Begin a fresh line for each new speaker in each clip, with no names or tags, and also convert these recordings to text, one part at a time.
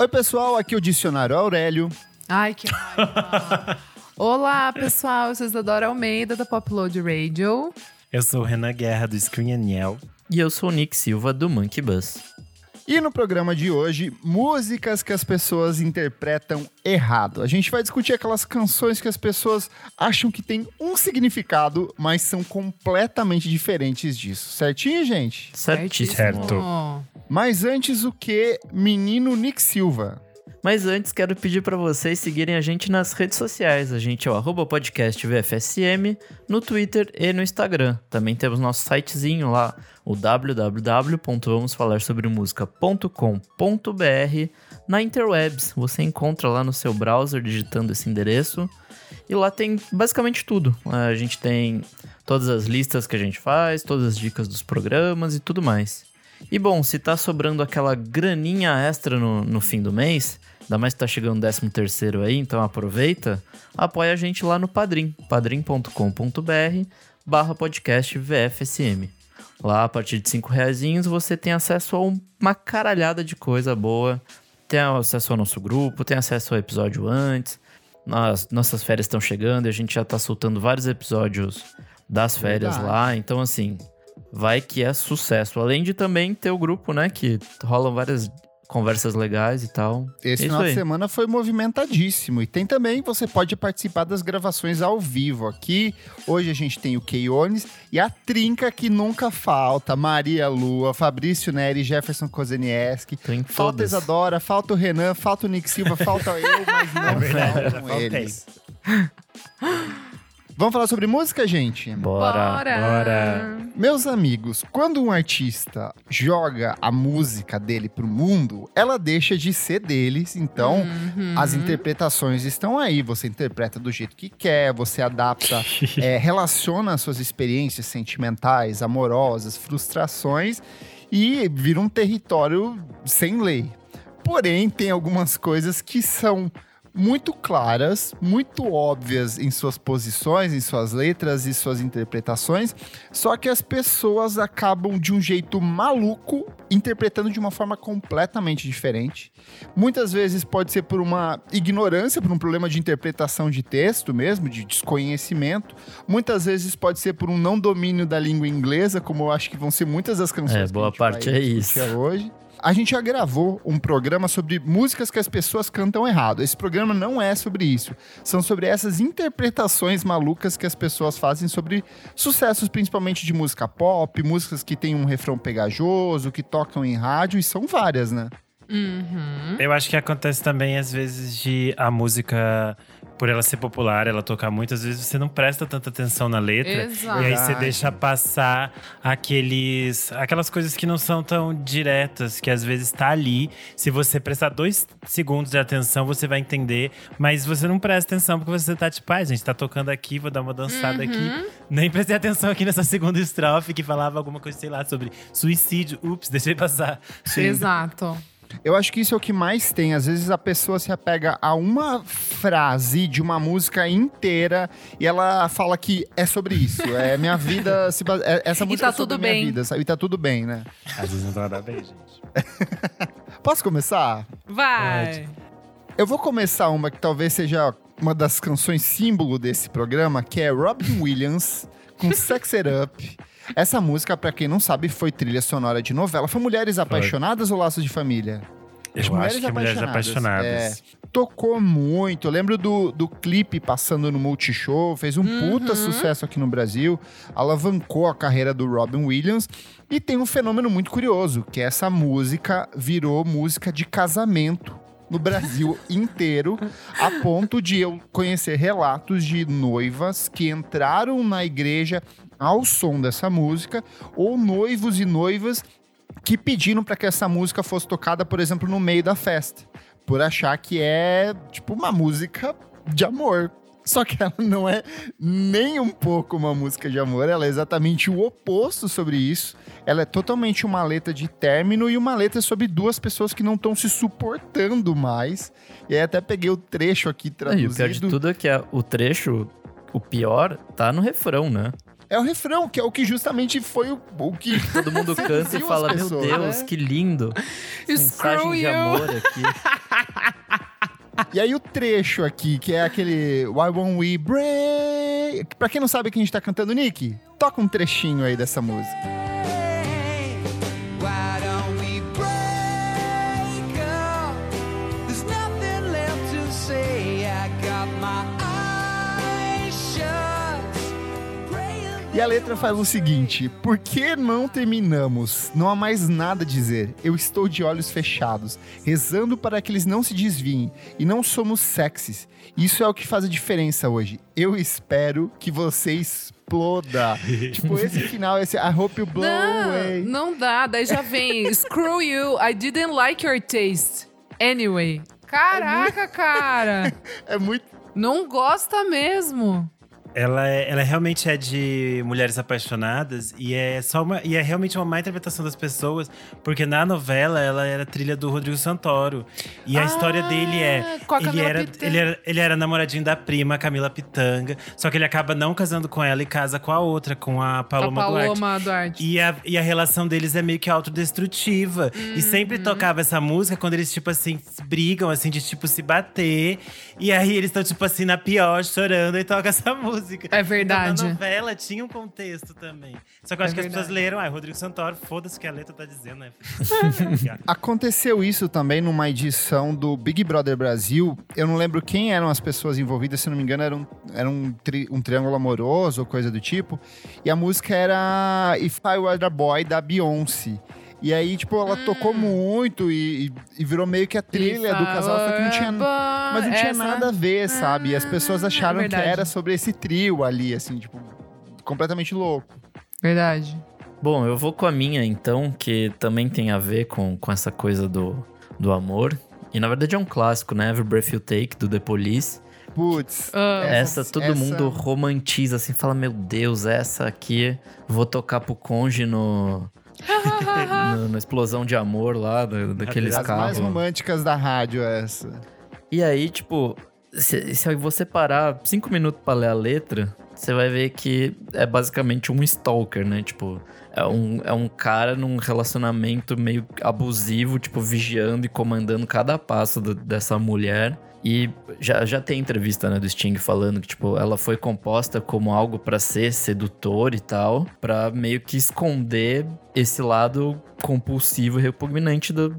Oi, pessoal, aqui é o Dicionário Aurélio.
Ai, que raiva. Olá, pessoal, eu sou Isadora Almeida, da Popload Radio.
Eu sou o Renan Guerra, do Screen Aniel.
E eu sou o Nick Silva, do Monkey Bus.
E no programa de hoje, músicas que as pessoas interpretam errado. A gente vai discutir aquelas canções que as pessoas acham que tem um significado, mas são completamente diferentes disso. Certinho, gente?
Certíssimo.
Certo.
Mas antes, o que, menino Nick Silva?
Mas antes, quero pedir para vocês seguirem a gente nas redes sociais. A gente é o arroba podcast VFSM no Twitter e no Instagram. Também temos nosso sitezinho lá, o www.falarsobremusica.com.br na interwebs. Você encontra lá no seu browser digitando esse endereço. E lá tem basicamente tudo. A gente tem todas as listas que a gente faz, todas as dicas dos programas e tudo mais. E bom, se tá sobrando aquela graninha extra no, no fim do mês, ainda mais que tá chegando o 13 terceiro aí, então aproveita, apoia a gente lá no Padrim, padrim.com.br barra podcast VFSM. Lá, a partir de 5 reais, você tem acesso a uma caralhada de coisa boa. Tem acesso ao nosso grupo, tem acesso ao episódio antes. Nossas férias estão chegando e a gente já tá soltando vários episódios das férias
Verdade.
lá. Então, assim, vai que é sucesso. Além de também ter o grupo, né? Que rolam várias conversas legais e tal.
Esse
É isso
final de semana foi movimentadíssimo. E tem também, você pode participar das gravações ao vivo aqui. Hoje a gente tem o Keiones e a trinca que nunca falta. Maria Lua, Fabrício Neri, Jefferson Kozenieski.
Tô em
Falta
todas.
Isadora, falta o Renan, falta o Nick Silva, falta eu, mas não
É
faltam eles. Vamos falar sobre música, gente?
Bora.
bora.
Meus amigos, quando um artista joga a música dele pro mundo, ela deixa de ser deles, então
Uhum.
as interpretações estão aí. Você interpreta do jeito que quer, você adapta, é, relaciona as suas experiências sentimentais, amorosas, frustrações e vira um território sem lei. Porém, tem algumas coisas que são muito claras, muito óbvias em suas posições, em suas letras e suas interpretações, só que as pessoas acabam de um jeito maluco interpretando de uma forma completamente diferente. Muitas vezes pode ser por uma ignorância, por um problema de interpretação de texto mesmo, de desconhecimento. Muitas vezes pode ser por um não domínio da língua inglesa, como eu acho que vão ser muitas das canções
É,
que
boa parte é isso.
hoje. A gente já gravou um programa sobre músicas que as pessoas cantam errado. Esse programa não é sobre isso. São sobre essas interpretações malucas que as pessoas fazem sobre sucessos, principalmente de música pop, músicas que têm um refrão pegajoso, que tocam em rádio, e são várias, né?
Uhum.
Eu acho que acontece também, às vezes, de a música, por ela ser popular, ela tocar muitas vezes você não presta tanta atenção na letra.
Exato.
E aí você deixa passar aqueles, aquelas coisas que não são tão diretas, que às vezes tá ali. Se você prestar dois segundos de atenção, você vai entender. Mas você não presta atenção porque você tá tipo, ai, gente, tá tocando aqui, vou dar uma dançada
Uhum.
aqui. Nem prestei atenção aqui nessa segunda estrofe que falava alguma coisa, sei lá, sobre suicídio. Ups, deixei passar.
Exato.
Eu acho que isso é o que mais tem. Às vezes a pessoa se apega a uma frase de uma música inteira e ela fala que é sobre isso. É minha vida. se base- é- essa
E
música
tá
é sobre
tudo
minha
bem.
vida. E tá tudo bem, né?
Às vezes não tá nada bem, gente.
Posso começar?
Vai.
Eu vou começar uma que talvez seja uma das canções símbolo desse programa, que é Robin Williams com Sex It Up. Essa música, pra quem não sabe, foi trilha sonora de novela. Foi Mulheres Apaixonadas ou Laços de Família?
Eu
Acho
acho que Mulheres Apaixonadas.
É, tocou muito. Eu lembro do, do clipe passando no Multishow, fez um puta sucesso aqui no Brasil, alavancou a carreira do Robin Williams. E tem um fenômeno muito curioso, que essa música virou música de casamento no Brasil inteiro, a ponto de eu conhecer relatos de noivas que entraram na igreja ao som dessa música, ou noivos e noivas que pediram para que essa música fosse tocada, por exemplo, no meio da festa, por achar que é tipo uma música de amor. Só que ela não é nem um pouco uma música de amor, ela é exatamente o oposto sobre isso. Ela é totalmente uma letra de término e uma letra sobre duas pessoas que não estão se suportando mais. E aí até peguei o trecho aqui
E
traduzido.
o pior de tudo é que a- o trecho, o pior, tá no refrão, né?
É o refrão, que é o que justamente foi o, o que
Todo mundo canta e fala, meu
pessoas,
Deus,
né?"
que lindo.
Screw
Mensagem de
you.
amor aqui.
E aí o trecho aqui, que é aquele Why Won't We Break? Pra quem não sabe quem a gente tá cantando, Nick, toca um trechinho aí dessa música. E a letra faz o seguinte: Por que não terminamos? Não há mais nada a dizer. Eu estou de olhos fechados, rezando para que eles não se desviem. E não somos sexys. Isso é o que faz a diferença hoje. Eu espero que você exploda. tipo, esse final, esse I hope you blow away.
Não, não dá. Daí já vem, screw you, I didn't like your taste. Anyway. Caraca, cara.
É muito.
Não gosta mesmo.
Ela, é, ela realmente é de mulheres apaixonadas e é só uma e é realmente uma má interpretação das pessoas, porque na novela ela era trilha do Rodrigo Santoro. E a
Ah,
história dele é
com a
ele era, ele era ele era namoradinho da prima Camila Pitanga, só que ele acaba não casando com ela e casa com a outra, com a Paloma,
a
Duarte.
Paloma Duarte.
E a, e a relação deles é meio que autodestrutiva. E
Uhum.
sempre tocava essa música quando eles, tipo assim, brigam, assim, de tipo se bater. E aí eles estão, tipo assim, na pior, chorando e toca essa música.
É verdade.
Então, na novela tinha um contexto também. Só que eu
É
acho que as pessoas
verdade.
leram, ah, Rodrigo Santoro, foda-se que a letra tá dizendo, né?
Aconteceu isso também numa edição do Big Brother Brasil. Eu não lembro quem eram as pessoas envolvidas, se não me engano, era um, era um, tri- um triângulo amoroso ou coisa do tipo. E a música era If I Were a Boy, da Beyoncé. E aí, tipo, ela tocou muito e, e- virou meio que a trilha do casal, só que não tinha. Mas não tinha
Essa-
nada a ver, sabe? E as pessoas acharam que
verdade.
era sobre esse trio ali, assim, tipo, completamente louco.
Verdade.
Bom, eu vou com a minha então, que também tem a ver com, com essa coisa do, do amor. E na verdade é um clássico, né? Every Breath You Take, do The Police.
Putz.
Ah,
Essa todo
essa-
mundo romantiza, assim, fala: Meu Deus, essa aqui vou tocar pro conge no. no- na explosão de amor lá, da- daqueles
As mais
carros.
românticas da rádio, essa.
E aí, tipo, se, se você parar cinco minutos pra ler a letra, você vai ver que é basicamente um stalker, né? Tipo, é um, é um cara num relacionamento meio abusivo, tipo, vigiando e comandando cada passo do- dessa mulher. E já, já tem entrevista, né, do Sting falando que, tipo, ela foi composta como algo pra ser sedutor e tal, pra meio que esconder esse lado compulsivo e repugnante do,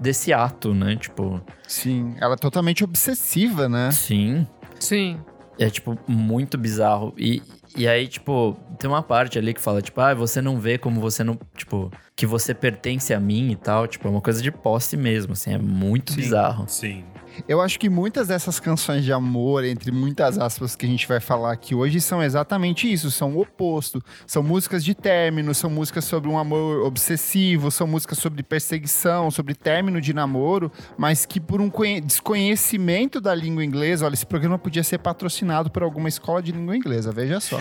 desse ato, né? Tipo,
Sim, ela é totalmente obsessiva, né?
sim.
Sim.
É, tipo, muito bizarro. E, e aí, tipo, tem uma parte ali que fala, tipo, ah, você não vê como você não. Tipo, que você pertence a mim e tal. Tipo, é uma coisa de posse mesmo, assim, é muito bizarro.
Sim.
Eu acho que muitas dessas canções de amor, entre muitas aspas que a gente vai falar aqui hoje, são exatamente isso, são o oposto. São músicas de término, são músicas sobre um amor obsessivo, são músicas sobre perseguição, sobre término de namoro, mas que por um conhe- desconhecimento da língua inglesa, olha, esse programa podia ser patrocinado por alguma escola de língua inglesa, veja só.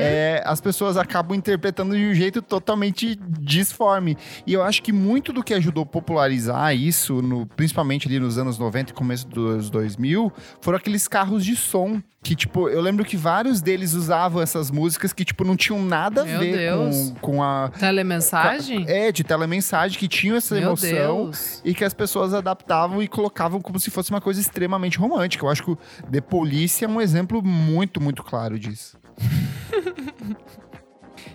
É, as pessoas acabam interpretando de um jeito totalmente disforme. E eu acho que muito do que ajudou a popularizar isso, no- principalmente ali nos anos 90 e começo dos 2000, foram aqueles carros de som. Que, tipo, eu lembro que vários deles usavam essas músicas que, tipo, não tinham nada a
Meu
ver
Deus.
com, com a.
Telemensagem?
É, de telemensagem, que tinham essa
Meu
emoção.
Deus.
E que as pessoas adaptavam e colocavam como se fosse uma coisa extremamente romântica. Eu acho que o The Police é um exemplo muito, muito claro disso.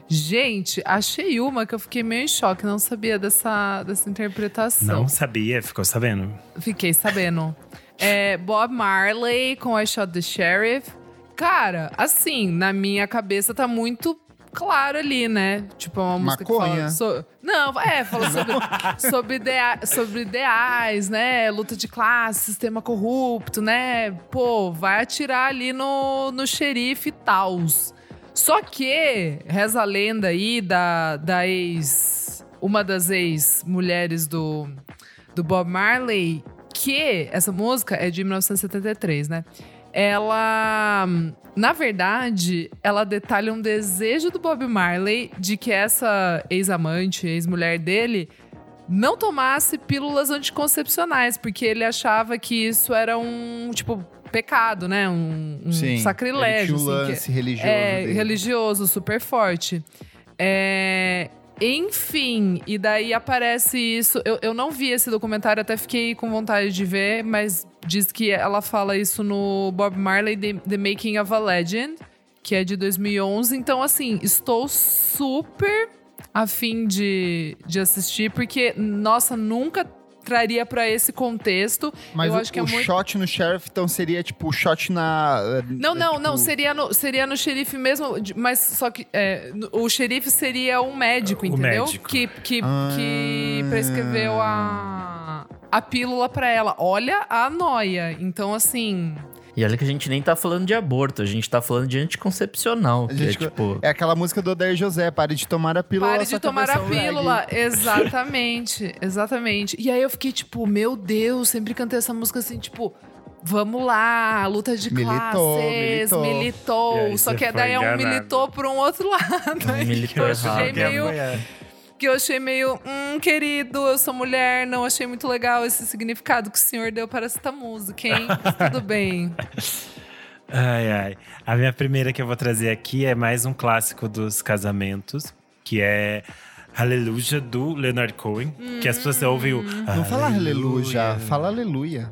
Gente, achei uma que eu fiquei meio em choque. Não sabia dessa, dessa interpretação.
Não sabia, ficou sabendo.
Fiquei sabendo. É, Bob Marley com I Shot the Sheriff. Cara, assim, na minha cabeça tá muito claro ali, né? Tipo, é uma música que
Maconha.
fala... so- Não, é, fala sobre, sobre, idea- sobre ideais, né? Luta de classe, sistema corrupto, né? Pô, vai atirar ali no, no xerife e tals. Só que, reza a lenda aí da, da ex... Uma das ex-mulheres do, do Bob Marley, que essa música é de 1973, né? Ela, na verdade, ela detalha um desejo do Bob Marley de que essa ex-amante, ex-mulher dele, não tomasse pílulas anticoncepcionais, porque ele achava que isso era um, tipo, pecado, né? Um, um
Sim.
sacrilégio.
Ele tinha um
assim, que-
lance religioso
é,
dele.
religioso, super forte. É, Enfim, e daí aparece isso. Eu, eu não vi esse documentário, até fiquei com vontade de ver, mas diz que ela fala isso no Bob Marley, The, The Making of a Legend, que é de 2011. Então, assim, estou super afim de, de assistir, porque, nossa, nunca traria pra esse contexto.
Mas
eu
o,
acho que é
o
muito.
shot no sheriff, então, seria tipo o shot na. eh,
Não,
eh,
não,
tipo,
não. Seria no, seria no xerife mesmo, mas só que é, o xerife seria um médico,
O
entendeu?
médico.
Que, que,
Ah.
que prescreveu a, a pílula pra ela. Olha a noia. Então, assim.
E olha que a gente nem tá falando de aborto, a gente tá falando de anticoncepcional. Que é
gente-
tipo.
É aquela música do Odair José, pare de tomar a pílula.
Pare de tomar a pílula. Exatamente, exatamente. E aí eu fiquei tipo, meu Deus, sempre cantei essa música assim, tipo. Vamos lá, luta de
Militou,
classes,
militou.
militou.
Aí
Só que daí é um
enganado.
militou por um outro lado.
Militou
eu
errado.
é
meio,
mulher.
Que eu achei meio, hum, querido, eu sou mulher, não achei muito legal esse significado que o senhor deu para esta música, hein? Tudo bem.
Ai, ai. A minha primeira que eu vou trazer aqui é mais um clássico dos casamentos, que é Aleluia do Leonard Cohen. Que as pessoas ouvem o.
Não fala aleluia, fala aleluia.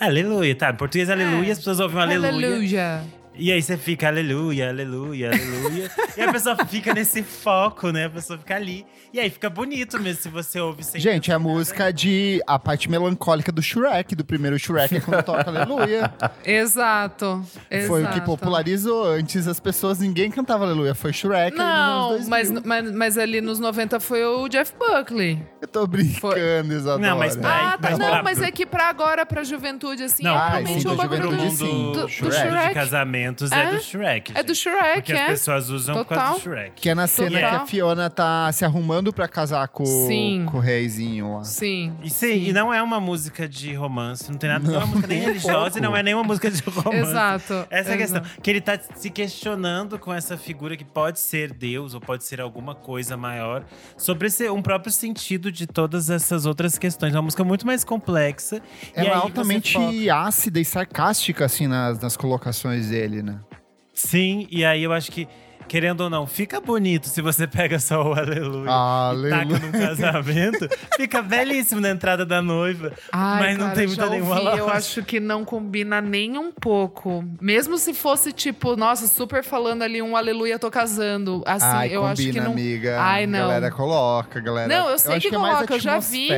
Aleluia, tá. Em português, aleluia,
É.
as pessoas ouvem um aleluia.
Aleluia.
E aí você fica aleluia, aleluia, aleluia. e a pessoa fica nesse foco, né? A pessoa fica ali. E aí fica bonito mesmo se você ouve sem
Gente, é a
nada.
música de. A parte melancólica do Shrek, do primeiro Shrek, é quando toca Aleluia.
Exato.
Foi o que
exato.
popularizou. Antes as pessoas, ninguém cantava Aleluia. Foi Shrek.
Não,
ali nos
mas,
anos 2000.
mas, mas ali nos 90 foi o Jeff Buckley.
Eu tô brincando, Isadora.
Não, mas pra-
ah, tá.
mas
Não,
pra-
mas é que pra agora, pra juventude, assim,
Não,
é realmente um
da
bagulho do,
sim.
do, do
Shrek.
Shrek.
de casamentos é,
É.
do Shrek.
É do
gente.
Shrek,
Porque
é.
as pessoas usam por causa
Total.
do Shrek.
Que é na cena
Total.
que a Fiona tá se arrumando pra casar com,
Sim.
com o reizinho lá.
Sim.
E sim, e não é uma música de romance, não tem nada, não, é uma música nem
um
religiosa e não é nem uma música de romance.
Exato.
Essa é a questão. Que ele tá se questionando com essa figura que pode ser Deus ou pode ser alguma coisa maior, sobre esse, um próprio sentido de todas essas outras questões. É uma música muito mais complexa. e
Ela é altamente ácida e sarcástica, assim, nas, nas colocações dele, né?
Sim, e aí eu acho que, querendo ou não, fica bonito se você pega só o aleluia. E taca
Aleluia.
num casamento, fica belíssimo na entrada da noiva.
Ai,
mas não
cara,
tem
já
muita nenhuma
ouvi, Eu acho que não combina nem um pouco. Mesmo se fosse, tipo, nossa, super falando ali um aleluia, tô casando. Assim,
Ai,
eu
combina,
acho que não.
amiga.
Ai, não.
A galera coloca, galera.
Não, eu sei
acho
que
é mais
coloca, eu já vi.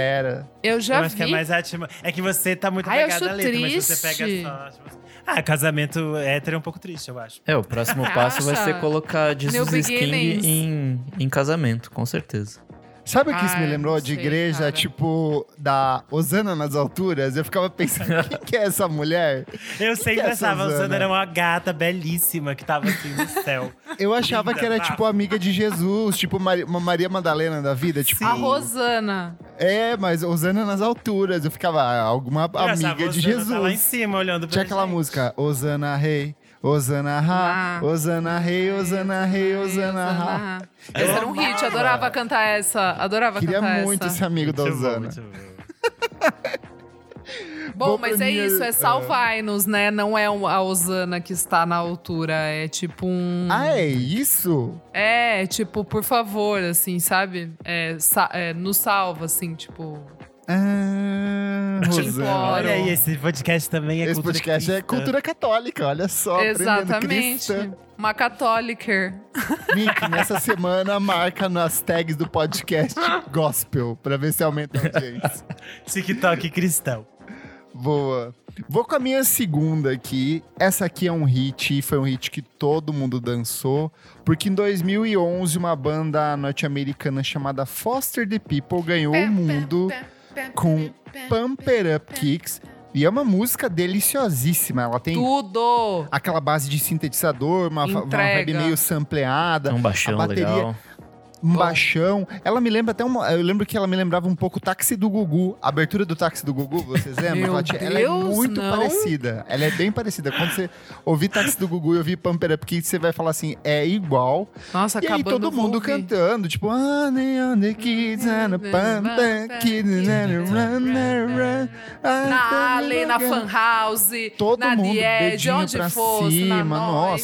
Eu já
eu acho
vi.
que é mais atima. É que você tá muito
Ai, eu
apegada à
acho
letra, mas você
triste.
pega só. tipo ah, casamento hétero é um pouco triste, eu acho.
É, o próximo passo vai ser colocar Jesus
New beginnings.
em, em casamento, com certeza.
Sabe o que isso me
Ai,
lembrou de
sei,
igreja,
cara.
tipo, da Osana nas alturas? Eu ficava pensando, quem que é essa mulher?
Eu sempre
que é
achava, a
Suzana?
Sandra era uma gata belíssima que tava assim no céu.
Eu achava que era,
Linda, tá?
tipo, amiga de Jesus, tipo, uma Maria Madalena da vida, tipo...
A Rosana.
É, mas Osana nas alturas. Eu ficava, ah, alguma
Eu
amiga de
Sandra Tá lá em
Jesus.
cima, olhando pra
Tinha aquela música, Osana Rei, Osana Ra. Osana Rei, Osana Rei, Osana Ra.
Esse era um hit, adorava cantar essa. Adorava
Queria
cantar
muito
essa.
ser amigo da
Muito bom,
Osana.
muito bom.
Vou
mas é
minha-
isso, é salvai-nos, né? Não é a Osana que está na altura, é tipo um.
Ah, é isso?
É, tipo, por favor, assim, sabe? É, sa- é, nos salva, assim, tipo.
Ah, Rosana.
imploro.
Olha aí, esse podcast também é
Esse
cultura
podcast é cultura católica, olha só.
Exatamente. Uma católica.
Nick, nessa semana marca nas tags do podcast gospel, pra ver se aumenta a audiência.
TikTok cristão.
Boa. Vou com a minha segunda aqui. Essa aqui é um hit, foi um hit que todo mundo dançou, porque em 2011 uma banda norte-americana chamada Foster the People ganhou o mundo com Pump It Up Kicks. E é uma música deliciosíssima. Ela tem
Tudo!
aquela base de sintetizador, uma, uma vibe meio sampleada.
Um baixão
a bateria-
legal.
Um
Bom.
baixão. Ela me lembra até uma. Eu lembro que ela me lembrava um pouco o táxi do Gugu. A abertura do táxi do Gugu, vocês lembram? Ela, é
Deus,
muito
não.
parecida. Ela é bem parecida. Quando você ouvir táxi do Gugu e ouvir Pump It Up Kids, você vai falar assim: é igual.
Nossa,
e aí todo mundo
ouvir.
cantando, tipo, Honey on the kids and a kids run.
Na Ali, na Fan House,
Todo
na
mundo, dedinho
onde
pra
fosse,
cima,
na Noi.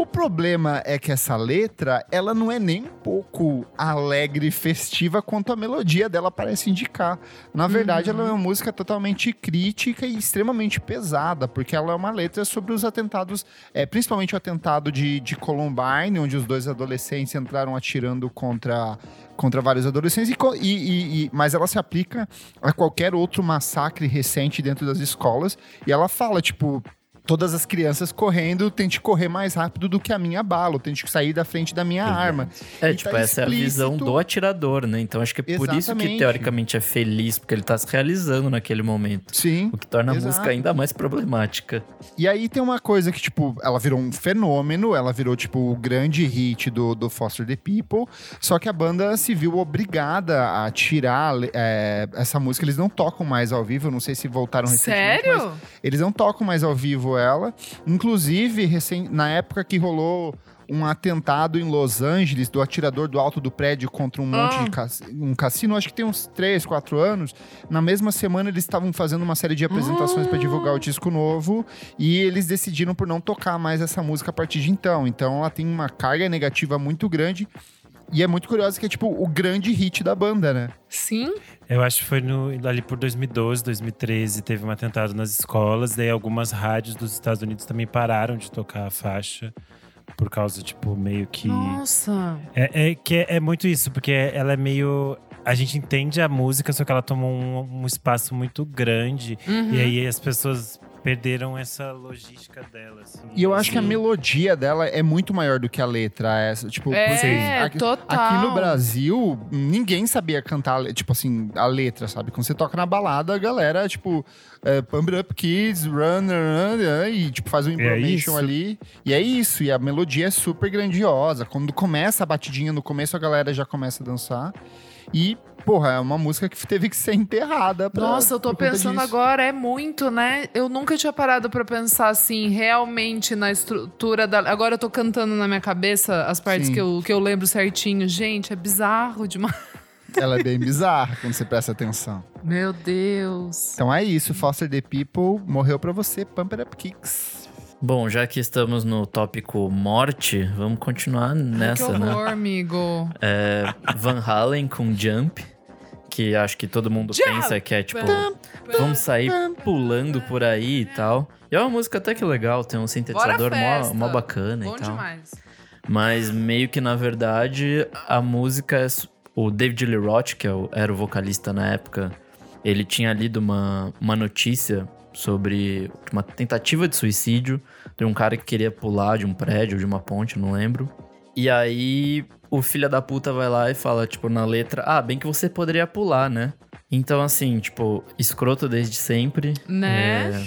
O problema é que essa letra, ela não é nem um pouco alegre e festiva quanto a melodia dela parece indicar. Na verdade, ela é uma música totalmente crítica e extremamente pesada, porque ela é uma letra sobre os atentados, é, principalmente o atentado de, de Columbine, onde os dois adolescentes entraram atirando contra contra vários adolescentes, e- e- e- mas ela se aplica a qualquer outro massacre recente dentro das escolas. E ela fala, tipo, todas as crianças correndo, tente correr mais rápido do que a minha bala, tente sair da frente da minha arma.
É,
E
tipo,
tá
essa é a visão
explícito.
do atirador, né? Então acho que é por isso que
Exatamente.
teoricamente é feliz, porque ele tá se realizando naquele momento.
Sim.
O que torna a
Exato.
música ainda mais problemática.
E aí tem uma coisa que, tipo, ela virou um fenômeno, ela virou, tipo, o grande hit do, do Foster the People, só que a banda se viu obrigada a tirar é, essa música. Eles não tocam mais ao vivo, eu não sei se voltaram recentemente, mas
Sério?
Eles não tocam mais ao vivo ela. Inclusive, recém, na época que rolou um atentado em Los Angeles do atirador do alto do prédio contra um monte
Ah.
de cas- um cassino, acho que tem uns 3, 4 anos. Na mesma semana eles estavam fazendo uma série de apresentações para divulgar o disco novo e eles decidiram por não tocar mais essa música a partir de então. Então ela tem uma carga negativa muito grande. E é muito curioso que é tipo o grande hit da banda, né?
Sim.
Eu acho que foi no, ali por 2012, 2013, teve um atentado nas escolas. Daí algumas rádios dos Estados Unidos também pararam de tocar a faixa. Por causa, tipo, meio que.
Nossa.
É, é que é, é muito isso, porque ela é meio. A gente entende a música, só que ela tomou um, um espaço muito grande.
Uhum.
E aí as pessoas perderam essa logística dela. assim.
E eu acho que a melodia dela é muito maior do que a letra. Essa, tipo,
É,
aqui,
total.
aqui no Brasil, ninguém sabia cantar, tipo assim, a letra, sabe? Quando você toca na balada, a galera, tipo, é, Pump It Up Kids, Run, Run, Run, e tipo, faz um information
isso.
ali. E é isso, e a melodia é super grandiosa. Quando começa a batidinha no começo, a galera já começa a dançar. E, porra, é uma música que teve que ser enterrada. Pra,
Nossa, eu tô pensando
disso.
agora, é muito, né? Eu nunca tinha parado pra pensar assim, realmente na estrutura da. Agora eu tô cantando na minha cabeça as partes
Sim.
que eu, que eu lembro certinho. Gente, é bizarro demais.
Ela é bem bizarra quando você presta atenção.
Meu Deus.
Então é isso, Foster the People morreu pra você, Pump It Up Kicks.
Bom, já que estamos no tópico morte, vamos continuar
que
nessa, né?
horror, amigo.
É, Van Halen com Jump, que acho que todo mundo
Jump!
pensa que é tipo, vamos sair pulando por aí e tal. E é uma música até que legal, tem um sintetizador mó, mó bacana
Bom
e tal.
demais.
Mas meio que na verdade a música é. O David Lee Roth, que é era o vocalista na época, ele tinha lido uma, uma notícia sobre uma tentativa de suicídio de um cara que queria pular de um prédio, de uma ponte, não lembro. E aí o filho da puta vai lá e fala, tipo, na letra, ah, bem que você poderia pular, né? Então, assim, tipo, escroto desde sempre.
Né?
É,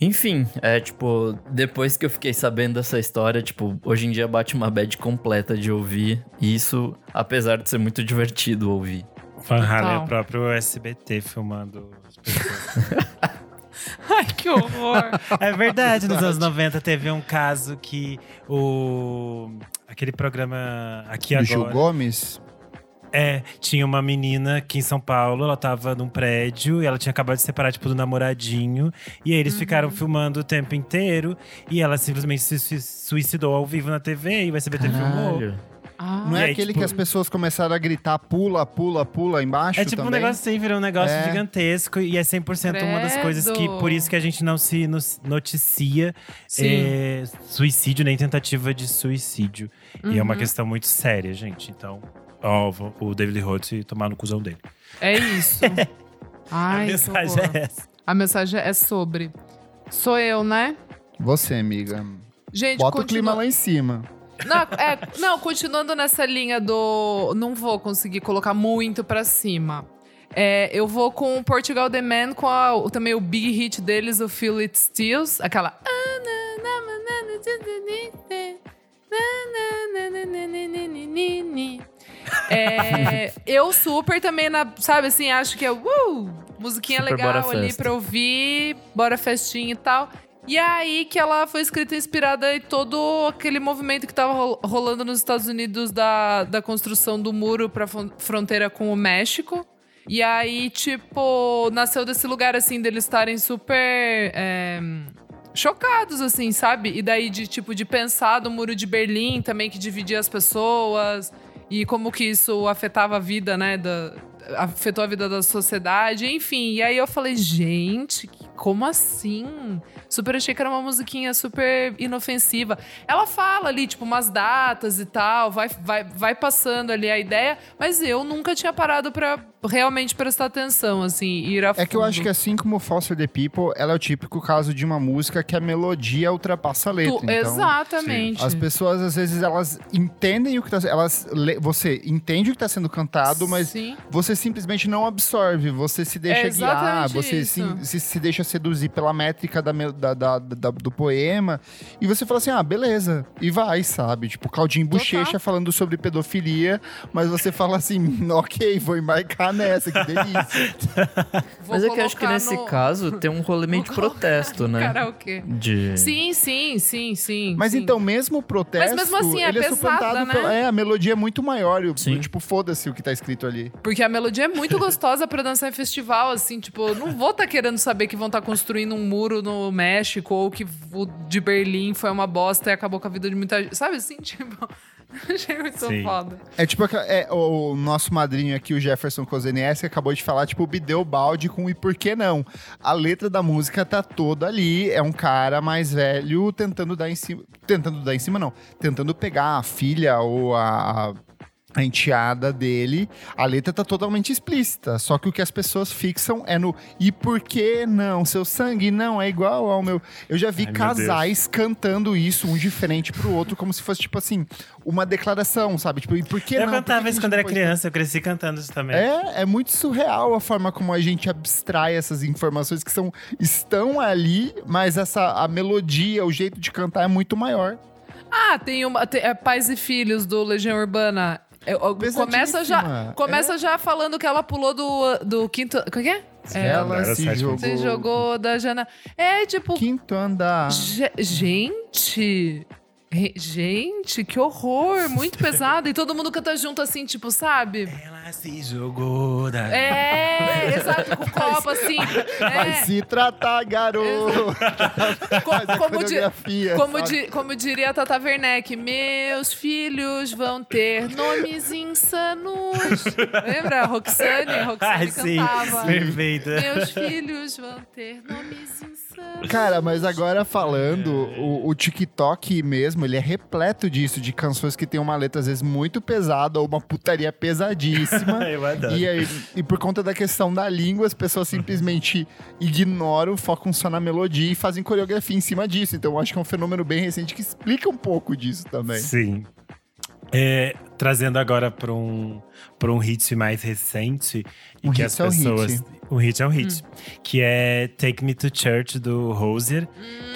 enfim, é tipo, depois que eu fiquei sabendo dessa história, tipo, hoje em dia bate uma bad completa de ouvir. E isso, apesar de ser muito divertido ouvir.
Van Halen é o próprio SBT filmando as pessoas.
Ai, que horror.
É verdade, nos anos 90 teve um caso que o. Aquele programa aqui
Do Gil
agora.
Gomes.
É, tinha uma menina aqui em São Paulo, ela tava num prédio e ela tinha acabado de se separar, tipo, do namoradinho. E aí eles ficaram filmando o tempo inteiro e ela simplesmente se sui- suicidou ao vivo na TV e o SBT filmou.
Ah,
Não é
aí,
aquele
tipo-
que as pessoas começaram a gritar pula, pula, pula embaixo
É tipo um
também?
negócio assim, virou um negócio
É.
gigantesco e é 100% uma das coisas que,
Credo.
por isso que a gente não se noticia é, suicídio nem tentativa de suicídio. E é uma
Uhum.
questão muito séria, gente. Então, ó, o David Roth tomar no cuzão dele.
É isso. Ai,
a mensagem é essa.
A mensagem é sobre. Sou eu, né?
Você, amiga.
Gente,
Bota o
continua-
clima lá em cima.
Não, é, não, continuando nessa linha do. Não vou conseguir colocar muito pra cima. É, eu vou com o Portugal The Man, com a- também o big hit deles, o Feel It Steals. Aquela. É, eu super também, na, sabe assim, acho que é uh, musiquinha
Super
legal ali pra ouvir, bora festinha e tal. E aí que ela foi escrita inspirada em todo aquele movimento que tava ro- rolando nos Estados Unidos da, da construção do muro fron- fronteira com o México. E aí, tipo, nasceu desse lugar, assim, deles estarem super. é, chocados, assim, sabe? E daí de tipo de pensar do muro de Berlim também que dividia as pessoas e como que isso afetava a vida, né, da afetou a vida da sociedade, enfim. E aí eu falei, gente, como assim? Super achei que era uma musiquinha super inofensiva. Ela fala ali, tipo, umas datas e tal, vai, vai, vai passando ali a ideia, mas eu nunca tinha parado pra realmente prestar atenção, assim, ir a
É que eu
fundo.
acho que assim como Foster the People, ela é o típico caso de uma música que a melodia ultrapassa a letra.
Tu-
então,
Exatamente.
As pessoas, às vezes, elas entendem o que tá... Elas, você entende o que tá sendo cantado, mas
Sim.
você simplesmente não absorve. Você se deixa
É
guiar, você se, se, se deixa seduzir pela métrica da, da- da- da- do poema. E você fala assim, ah, beleza. E vai, sabe? Tipo, Claudinho. Bochecha falando sobre pedofilia, mas você fala assim, ok, vou embarcar nessa, que delícia.
Vou
Mas é que eu acho que nesse
no-
caso tem um rolê meio de protesto, né?
Karaokê.
De...
Sim, sim, sim, sim.
Mas
sim.
então, mesmo o protesto,
Mas mesmo assim, é
ele é
pesada,
suplantado
né?
pela- É, a melodia é muito maior. e,
Sim.
Tipo, foda-se o que tá escrito ali.
Porque a melodia é muito gostosa pra dançar em festival, assim, tipo, eu não vou estar querendo saber que vão estar construindo um muro no México ou que o de Berlim foi uma bosta e acabou com a vida de muita gente. Sabe assim, tipo, achei muito
Sim.
foda.
É tipo é, o nosso madrinho aqui, o Jefferson Kozenies, acabou de falar, tipo, bideu balde com e por que não? A letra da música tá toda ali, é um cara mais velho tentando dar em cima. Tentando dar em cima, não. Tentando pegar a filha ou a. a enteada dele, a letra tá totalmente explícita. Só que o que as pessoas fixam é no e por que não? Seu sangue não é igual ao meu. Eu já vi
Ai,
casais cantando isso, um de frente pro outro, como se fosse, tipo assim, uma declaração, sabe? Tipo, e por que
Eu
não? Que
cantava isso quando era criança, eu cresci cantando isso também.
é, é muito surreal a forma como a gente abstrai essas informações que são estão ali, mas essa a melodia, o jeito de cantar é muito maior.
Ah, tem uma. tem- é, Pais e Filhos do Legião Urbana. Eu- eu- começa já, começa já falando que ela pulou do, do quinto. O que é? É,
Ela
era
se jogou,
Você jogou da Jana. É tipo.
quinto andar.
Ge- gente! Gente, que horror! Muito pesado. E todo mundo canta junto assim, tipo, sabe?
Ela se jogou da...
É, exato, com o copo assim.
Vai
É,
se tratar, garoto.
co-
Faz a
como, di- como, di- como diria a Tata Werneck, meus filhos vão ter nomes insanos. Lembra? A Roxane? A Roxane
sim,
cantava.
perfeita.
Meus filhos vão ter nomes insanos.
Cara, mas agora falando, o, o TikTok mesmo, ele é repleto disso, de canções que tem uma letra às vezes muito pesada ou uma putaria pesadíssima.
Eu adoro.
E, aí, e por conta da questão da língua, as pessoas simplesmente ignoram, focam só na melodia e fazem coreografia em cima disso. Então eu acho que é um fenômeno bem recente que explica um pouco disso também.
Sim. É, trazendo agora para um, pra um hit mais recente, e
Um
que
hit
as
é um
pessoas.
hit.
Um hit é um hit. Que é Take Me to Church, do Rosier.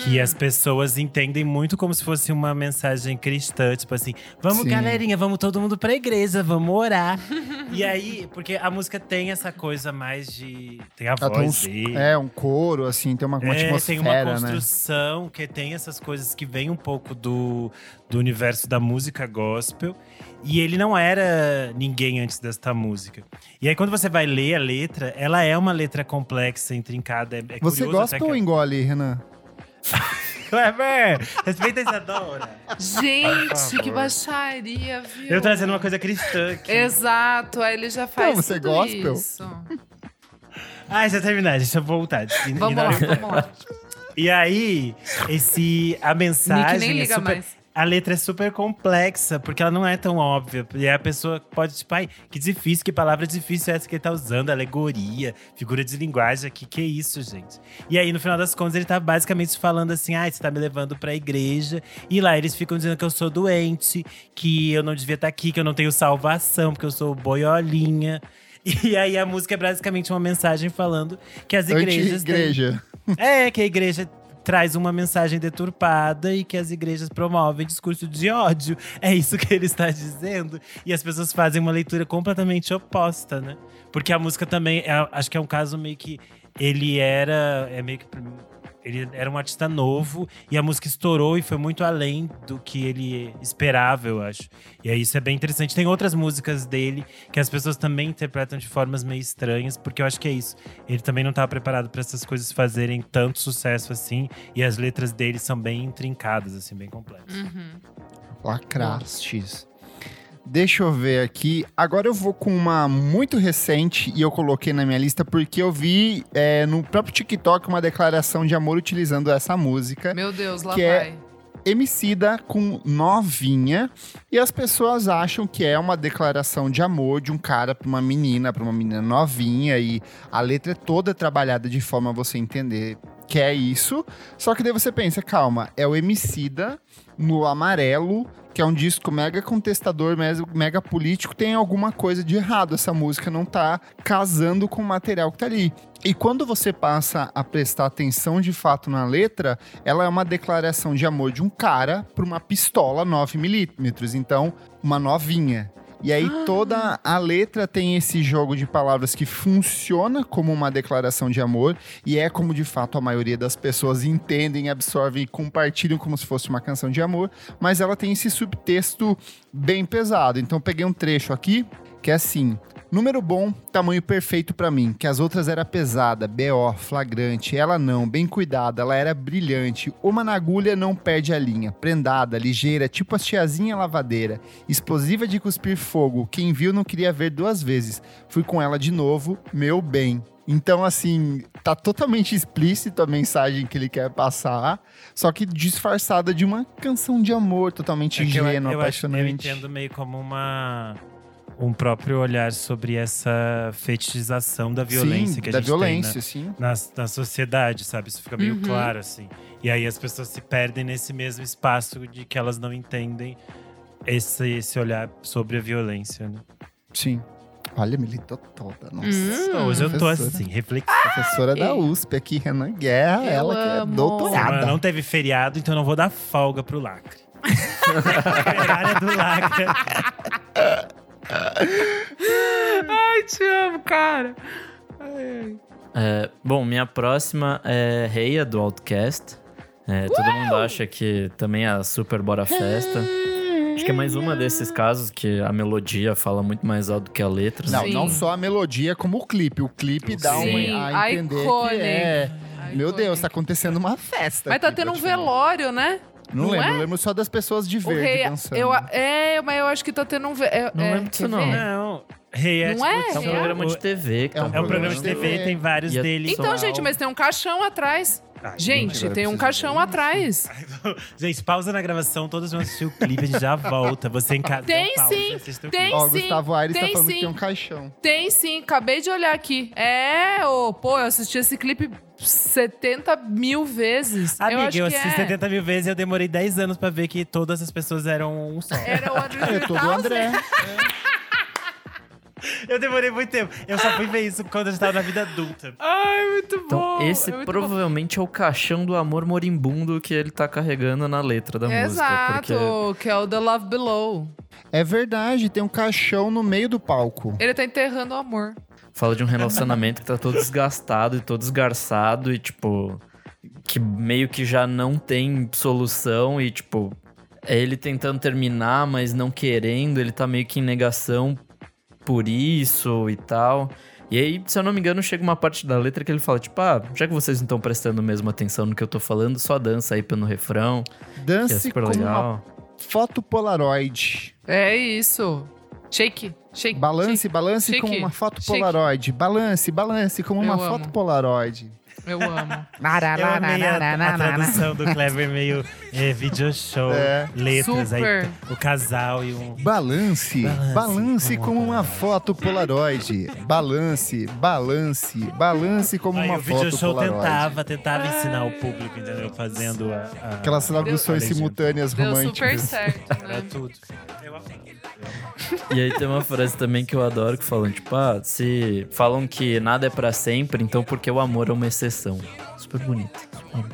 Que as pessoas entendem muito como se fosse uma mensagem cristã. Tipo assim, vamos,
Sim.
galerinha, vamos todo mundo pra igreja, vamos orar. e aí, porque a música tem essa coisa mais de. Tem a
Ela tem
voz
uns-
dele.
é, um coro, assim, tem uma, uma
É, tem
atmosfera,
uma
né?
construção que tem essas coisas que vem um pouco do, do universo da música gospel. E ele não era ninguém antes desta música. E aí, quando você vai ler a letra, ela é uma letra complexa, intrincada. É, é
Você
curioso
gosta ou
que-
engole, Renan?
Kleber, respeita a Isadora.
Gente, que baixaria, viu?
Eu trazendo uma coisa cristã aqui.
Exato, aí ele já faz
Não, você é gospel?
isso.
Ah, deixa eu terminar, deixa eu voltar. E-
Vamos lá, vamos lá.
E aí, esse, a mensagem
nem
é
liga
super,
mais.
A letra é super complexa, porque ela não é tão óbvia. E a pessoa pode, tipo, ai, que difícil, que palavra difícil é essa que ele tá usando, alegoria, figura de linguagem aqui, que isso, gente. E aí, no final das contas, ele tá basicamente falando assim, ai, você tá me levando pra igreja. E lá eles ficam dizendo que eu sou doente, que eu não devia estar aqui, que eu não tenho salvação, porque eu sou boiolinha. E aí a música é basicamente uma mensagem falando que as igrejas têm-
Anti-igreja.
é, que a igreja traz uma mensagem deturpada e que as igrejas promovem discurso de ódio. É isso que ele está dizendo. E as pessoas fazem uma leitura completamente oposta, né? Porque a música também, é- acho que é um caso meio que ele era, é meio que ele era um artista novo e a música estourou e foi muito além do que ele esperava, eu acho. E aí isso é bem interessante. Tem outras músicas dele que as pessoas também interpretam de formas meio estranhas, porque eu acho que é isso. Ele também não estava preparado para essas coisas fazerem tanto sucesso assim, e as letras dele são bem intrincadas, assim, bem complexas.
Lacrastes. Deixa eu ver aqui. Agora eu vou com uma muito recente e eu coloquei na minha lista porque eu vi é, no próprio TikTok uma declaração de amor utilizando essa música.
Meu Deus, lá
Que é-
vai.
Emicida com novinha e as pessoas acham que é uma declaração de amor de um cara pra uma menina, pra uma menina novinha e a letra é toda trabalhada de forma a você entender que é isso. Só que daí você pensa, calma, é o Emicida no Amarelo, que é um disco mega contestador, mega político, tem alguma coisa de errado. Essa música não tá casando com o material que tá ali. E quando você passa a prestar atenção de fato na letra, ela é uma declaração de amor de um cara pra uma pistola 9mm. Então, uma novinha. E aí toda a letra tem esse jogo de palavras que funciona como uma declaração de amor e é como de fato a maioria das pessoas entendem, absorvem e compartilham como se fosse uma canção de amor, mas ela tem esse subtexto bem pesado. Então peguei um trecho aqui que é assim: Número bom, tamanho perfeito pra mim, que as outras era pesada, BO, flagrante, ela não, bem cuidada, ela era brilhante, uma na agulha não perde a linha, prendada, ligeira, tipo as tiazinha lavadeira, explosiva de cuspir fogo, quem viu não queria ver duas vezes, fui com ela de novo, meu bem. Então, assim, tá totalmente explícito a mensagem que ele quer passar, só que disfarçada de uma canção de amor totalmente
É eu-
ingênua,
eu, acho-
apaixonante.
Eu entendo meio como uma um próprio olhar sobre essa fetichização da violência
Sim,
que a
da
gente
violência, sim.
tem na, na, na sociedade, sabe? Isso fica meio
Uhum.
claro, assim. E aí as pessoas se perdem nesse mesmo espaço de que elas não entendem esse, esse olhar sobre a violência, né?
Sim. Olha, militou toda. Nossa.
Hum,
Hoje eu tô assim, reflexiva.
Professora da USP aqui, Renan Guerra,
Eu
ela que é
amo.
doutorada.
Semana não teve feriado, então eu não vou dar folga pro lacre. Operária do lacre.
Ai, te amo, cara. Ai, ai.
É, bom, minha próxima é Reia do Outcast. É, todo mundo acha que também é a Super Bora Festa. Acho que é mais uma desses casos que a melodia fala muito mais alto do que a letra.
Não,
Sim.
não só a melodia, como o clipe. O clipe dá
Sim,
uma, a entender
iconic.
que é... Meu
Iconic.
Deus, tá acontecendo uma festa.
Mas tá
aqui,
tendo um velório, né?
Não,
não
lembro,
é?
lembro só das pessoas de verde
rei.
dançando.
Eu, é, mas eu acho que tá tendo um. É,
Não
é,
lembro disso, não.
Não, Rei é,
Não é?
tipo,
É um
Real?
programa de TV.
É um
tá
É um programa de
rolando.
TV, tem vários
E a-
deles.
Então, gente, mas tem um caixão atrás.
Ai,
Gente, tem
eu
um caixão
ver.
atrás.
Gente, pausa na gravação, todos vão assistir o clipe, a gente já volta. Você em casa.
Tem
pausa,
sim, tem
clipe.
Ó, o
sim,
Gustavo Aires tá
tem
falando que
sim.
tem um caixão.
Tem sim, acabei de olhar aqui. É, ô, pô, eu assisti esse clipe 70 mil vezes. eu
Amiga,
acho
eu
que
assisti
é.
70 mil vezes e eu demorei 10 anos pra ver que todas as pessoas eram um só.
Era o Andrew
É, todo o André.
Eu demorei muito tempo. Eu só fui ver isso quando eu estava na vida adulta.
Ai, muito
Então,
bom.
esse
é muito
provavelmente é o caixão do amor morimbundo que ele tá carregando na letra da
bom.
música.
Exato,
Porque
que é o The Love Below.
É verdade, tem um caixão no meio do palco.
Ele tá enterrando o amor.
fala de um relacionamento que tá todo desgastado e todo esgarçado e, tipo, que meio que já não tem solução e, tipo, é ele tentando terminar, mas não querendo, ele tá meio que em negação por isso e tal. E aí, se eu não me engano, chega uma parte da letra que ele fala, tipo, ah, já que vocês não estão prestando mesmo atenção no que eu tô falando, só dança aí pelo refrão, que é
Dance
super
como uma
legal.
foto Polaroid.
É isso. Shake, shake.
Balance,
shake.
balance
Shake.
como uma foto
Shake.
Polaroid. Balance, balance como uma
Eu
foto
amo.
Polaroid.
Eu amo.
Eu amei a, a tradução do Clever meio é, video show,
É.
letras
Super.
aí, o casal e um.
Balance, balance,
Balance
como uma foto Polaroid. Balance, balance, balance como
Aí
uma
o video
foto
show
Polaroid.
tentava, tentava ensinar o público, entendeu? Fazendo a. a
Aquelas traduções
Deu-
simultâneas
Deu super
românticas.
certo,
Era
né?
tudo. Eu amei.
E aí tem uma frase também que eu adoro que falam, tipo, ah, se falam que nada é pra sempre, então porque o amor é uma exceção. Super bonito.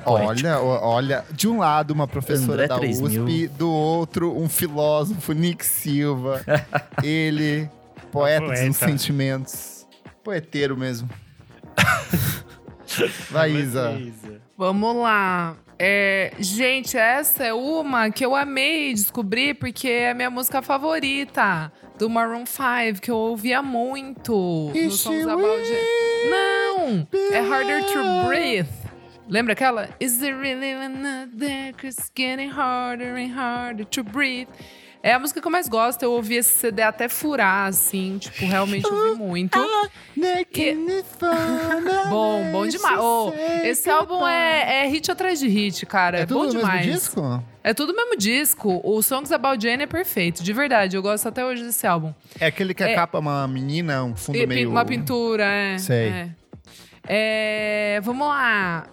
Olha, olha, de um lado uma professora
André
da
3000.
USP, do outro um filósofo, Nick Silva. Ele, poeta dos
Poeta.
sentimentos. Poeteiro mesmo. Vai, Isa.
Vamos lá. É, gente, essa é uma que eu amei descobrir porque é a minha música favorita do Maroon 5, que eu ouvia muito
Is
Songs
she
About Jane. Não! É Harder to Breathe. Lembra aquela? Is it really another? Cause it's getting harder and harder to breathe. É a música que eu mais gosto. Eu ouvi esse CD até furar, assim. Tipo, realmente ouvi muito. Bom, bom demais. Oh, esse álbum é, é hit atrás de hit, cara. É,
É
bom demais.
mesmo disco?
É tudo o mesmo disco. O Songs About Jane é perfeito, de verdade. Eu gosto até hoje desse álbum.
É aquele que a
É.
capa é uma menina, um fundo
E
meio...
Uma pintura, é.
Sei.
É. É, vamos lá.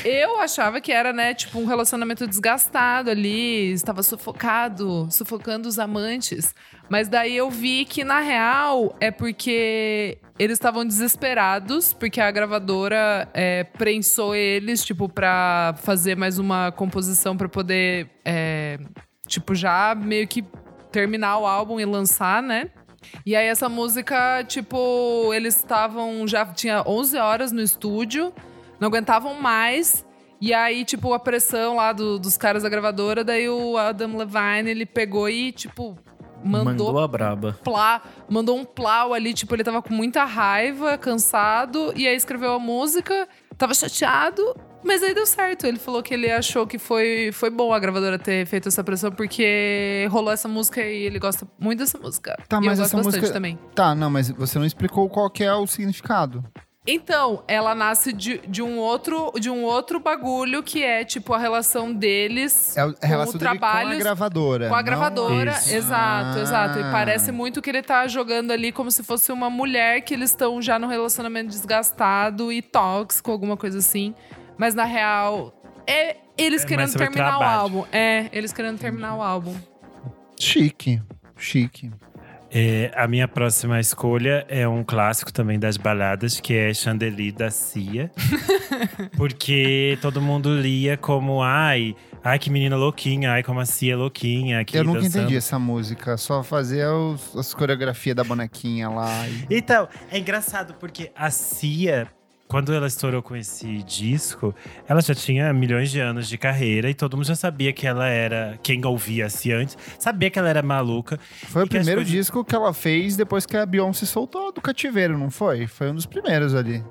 Eu achava que era, né, tipo, um relacionamento desgastado ali, estava sufocado, sufocando os amantes. Mas daí eu vi que, na real, é porque eles estavam desesperados, porque a gravadora é, prensou eles, tipo, pra fazer mais uma composição pra poder, é, tipo, já meio que terminar o álbum e lançar, né? E aí essa música, tipo, eles estavam já tinha 11 horas no estúdio, não aguentavam mais. E aí, tipo, a pressão lá do- dos caras da gravadora, daí o Adam Levine, ele pegou e, tipo, mandou,
Mandou a braba.
plá, mandou um plau ali, tipo, ele tava com muita raiva, cansado, e aí escreveu a música, tava chateado, mas aí deu certo. Ele falou que ele achou que foi, foi bom a gravadora ter feito essa pressão, porque rolou essa música e ele gosta muito dessa música.
Tá,
e
mas
eu gosto
essa
bastante
música-
também.
Tá, não, mas você não explicou qual que é o significado.
Então, ela nasce de, de um outro de um outro bagulho que é tipo a relação deles
É a
com
relação
o
dele com a
trabalho
gravadora.
com a gravadora,
Isso.
exato,
Ah.
exato. E parece muito que ele tá jogando ali como se fosse uma mulher que eles estão já num relacionamento desgastado e tóxico, alguma coisa assim. Mas na real, é eles
É
querendo
o
terminar o
trabalho.
álbum. É, eles querendo terminar o álbum.
Chique, chique.
É, a minha próxima escolha é um clássico também das baladas, que é Chandelier da Cia. porque todo mundo lia como, ai, ai que menina louquinha, ai como a Cia é louquinha. Aqui
Eu nunca
dançando.
entendi essa música. Só fazia os, as coreografias da bonequinha lá. e-
Então, é engraçado porque a Cia, quando ela estourou com esse disco, ela já tinha milhões de anos de carreira e todo mundo já sabia que ela era. Quem ouvia a Cia antes, sabia que ela era maluca.
Foi o primeiro
coisas-
disco que ela fez depois que a Beyoncé soltou do cativeiro, não foi? Foi um dos primeiros ali.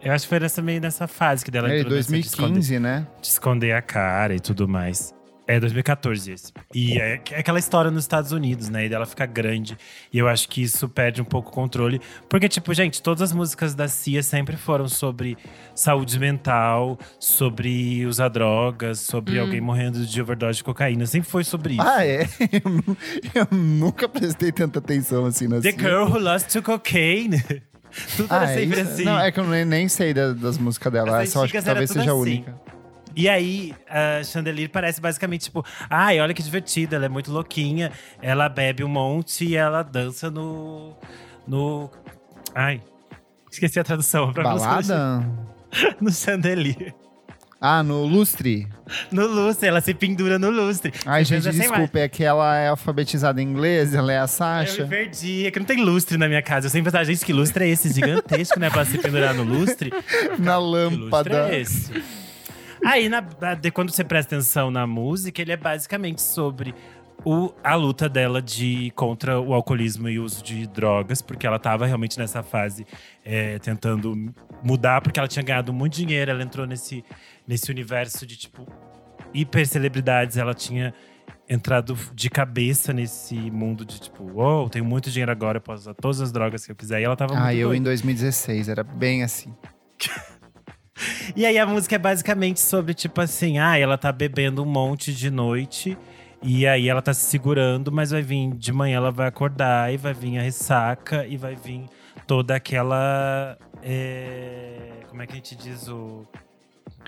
Eu acho que foi nessa, meio nessa fase que dela
É,
entrou nessa de esconder-
2015, né?
de esconder a cara e tudo mais. É 2014 esse. E é é aquela história nos Estados Unidos, né? E dela fica grande. E eu acho que isso perde um pouco o controle. Porque, tipo, gente, todas as músicas da Cia sempre foram sobre saúde mental, sobre usar drogas, sobre alguém morrendo de overdose de cocaína. Sempre foi sobre isso.
Ah, é? Eu, nu- eu nunca prestei tanta atenção assim na
The
Cia.
Girl Who Lost to Cocaine. Tudo era
Ah, é
sempre
isso?
assim.
Não, é que eu nem, nem sei da- das músicas dela.
As
Essa eu acho que
era
talvez seja a
assim.
única.
E aí, a Chandelier parece basicamente tipo: ai, olha que divertida, ela é muito louquinha, ela bebe um monte e ela dança no. no. Ai, esqueci a tradução pra.
Balada?
No Chandelier.
Ah, no Lustre.
No lustre, ela se pendura no lustre.
Ai, gente,
lá,
desculpa, é que ela é alfabetizada em inglês, ela é a
Eu
Sasha.
me perdi, é que não tem lustre na minha casa. Eu sempre pensava, gente, que lustre é esse gigantesco, né? Pra se pendurar no lustre.
Na
Que lustre
lâmpada.
é esse? Aí, na- de- quando você presta atenção na música, ele é basicamente sobre o- a luta dela de contra o alcoolismo e o uso de drogas, porque ela tava realmente nessa fase é, tentando mudar, porque ela tinha ganhado muito dinheiro, ela entrou nesse, nesse universo de tipo hiper celebridades, ela tinha entrado de cabeça nesse mundo de tipo, uou, tenho muito dinheiro agora, eu posso usar todas as drogas que eu quiser. E ela tava
Ah, eu
doida.
em 2016, era bem assim.
E aí a música é basicamente sobre, tipo assim, ah, ela tá bebendo um monte de noite. E aí ela tá se segurando, mas vai vir de manhã ela vai acordar e vai vir a ressaca e vai vir toda aquela. é, como é que a gente diz o.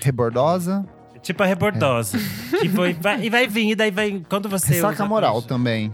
Rebordosa.
Tipo a rebordosa. que foi, vai- e vai vir, e daí vai. Quando você.
Ressaca moral também.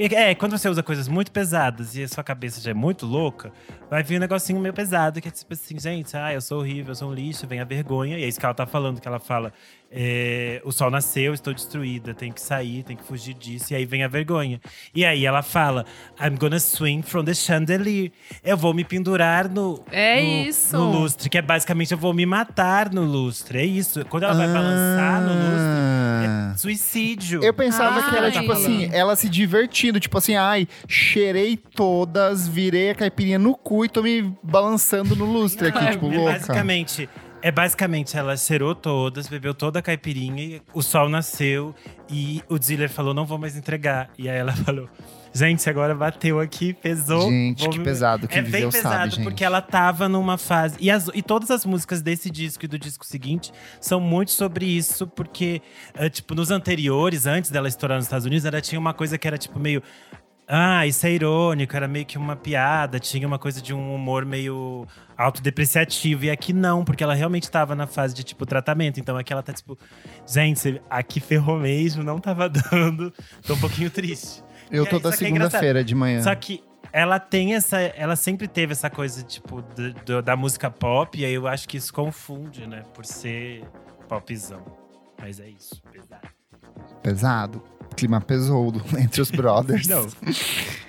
É, quando você usa coisas muito pesadas e a sua cabeça já é muito louca, vai vir um negocinho meio pesado, que é tipo assim, gente, ah, eu sou horrível, eu sou um lixo, vem a vergonha. E é isso que ela tá falando, que ela fala: é, o sol nasceu, estou destruída, tenho que sair, tenho que fugir disso. E aí vem a vergonha. E aí ela fala: I'm gonna swing from the chandelier. Eu vou me pendurar no,
É
no,
isso.
no lustre, que é basicamente eu vou me matar no lustre. É isso. Quando ela vai balançar no lustre,
Ah.
é suicídio.
Eu pensava que era
Ai.
tipo assim, ela se divertindo, tipo assim, ai, cheirei todas, virei a caipirinha no cu e tô me balançando no lustre aqui,
É,
tipo,
é
louca.
Basicamente, é basicamente, ela cheirou todas, bebeu toda a caipirinha, e o sol nasceu e o dealer falou: não vou mais entregar. E aí ela falou. Gente, agora bateu aqui, pesou.
Gente,
vou
que
me-"
pesado, quem
É bem pesado,
sabe, gente.
porque ela tava numa fase. E, as- e todas as músicas desse disco e do disco seguinte são muito sobre isso, porque, eh, tipo, nos anteriores, antes dela estourar nos Estados Unidos, ela tinha uma coisa que era, tipo, meio. Ah, isso é irônico, era meio que uma piada, tinha uma coisa de um humor meio autodepreciativo. E aqui não, porque ela realmente tava na fase de, tipo, tratamento. Então aqui ela tá, tipo, gente, aqui ferrou mesmo, não tava dando. Tô um pouquinho triste.
Eu tô da
é
segunda-feira de manhã.
Só que ela tem essa. Ela sempre teve essa coisa, tipo, do- do- da música pop, e aí eu acho que isso confunde, né? Por ser popzão. Mas é isso, pesado.
Pesado. Clima pesoudo entre os brothers.
Não.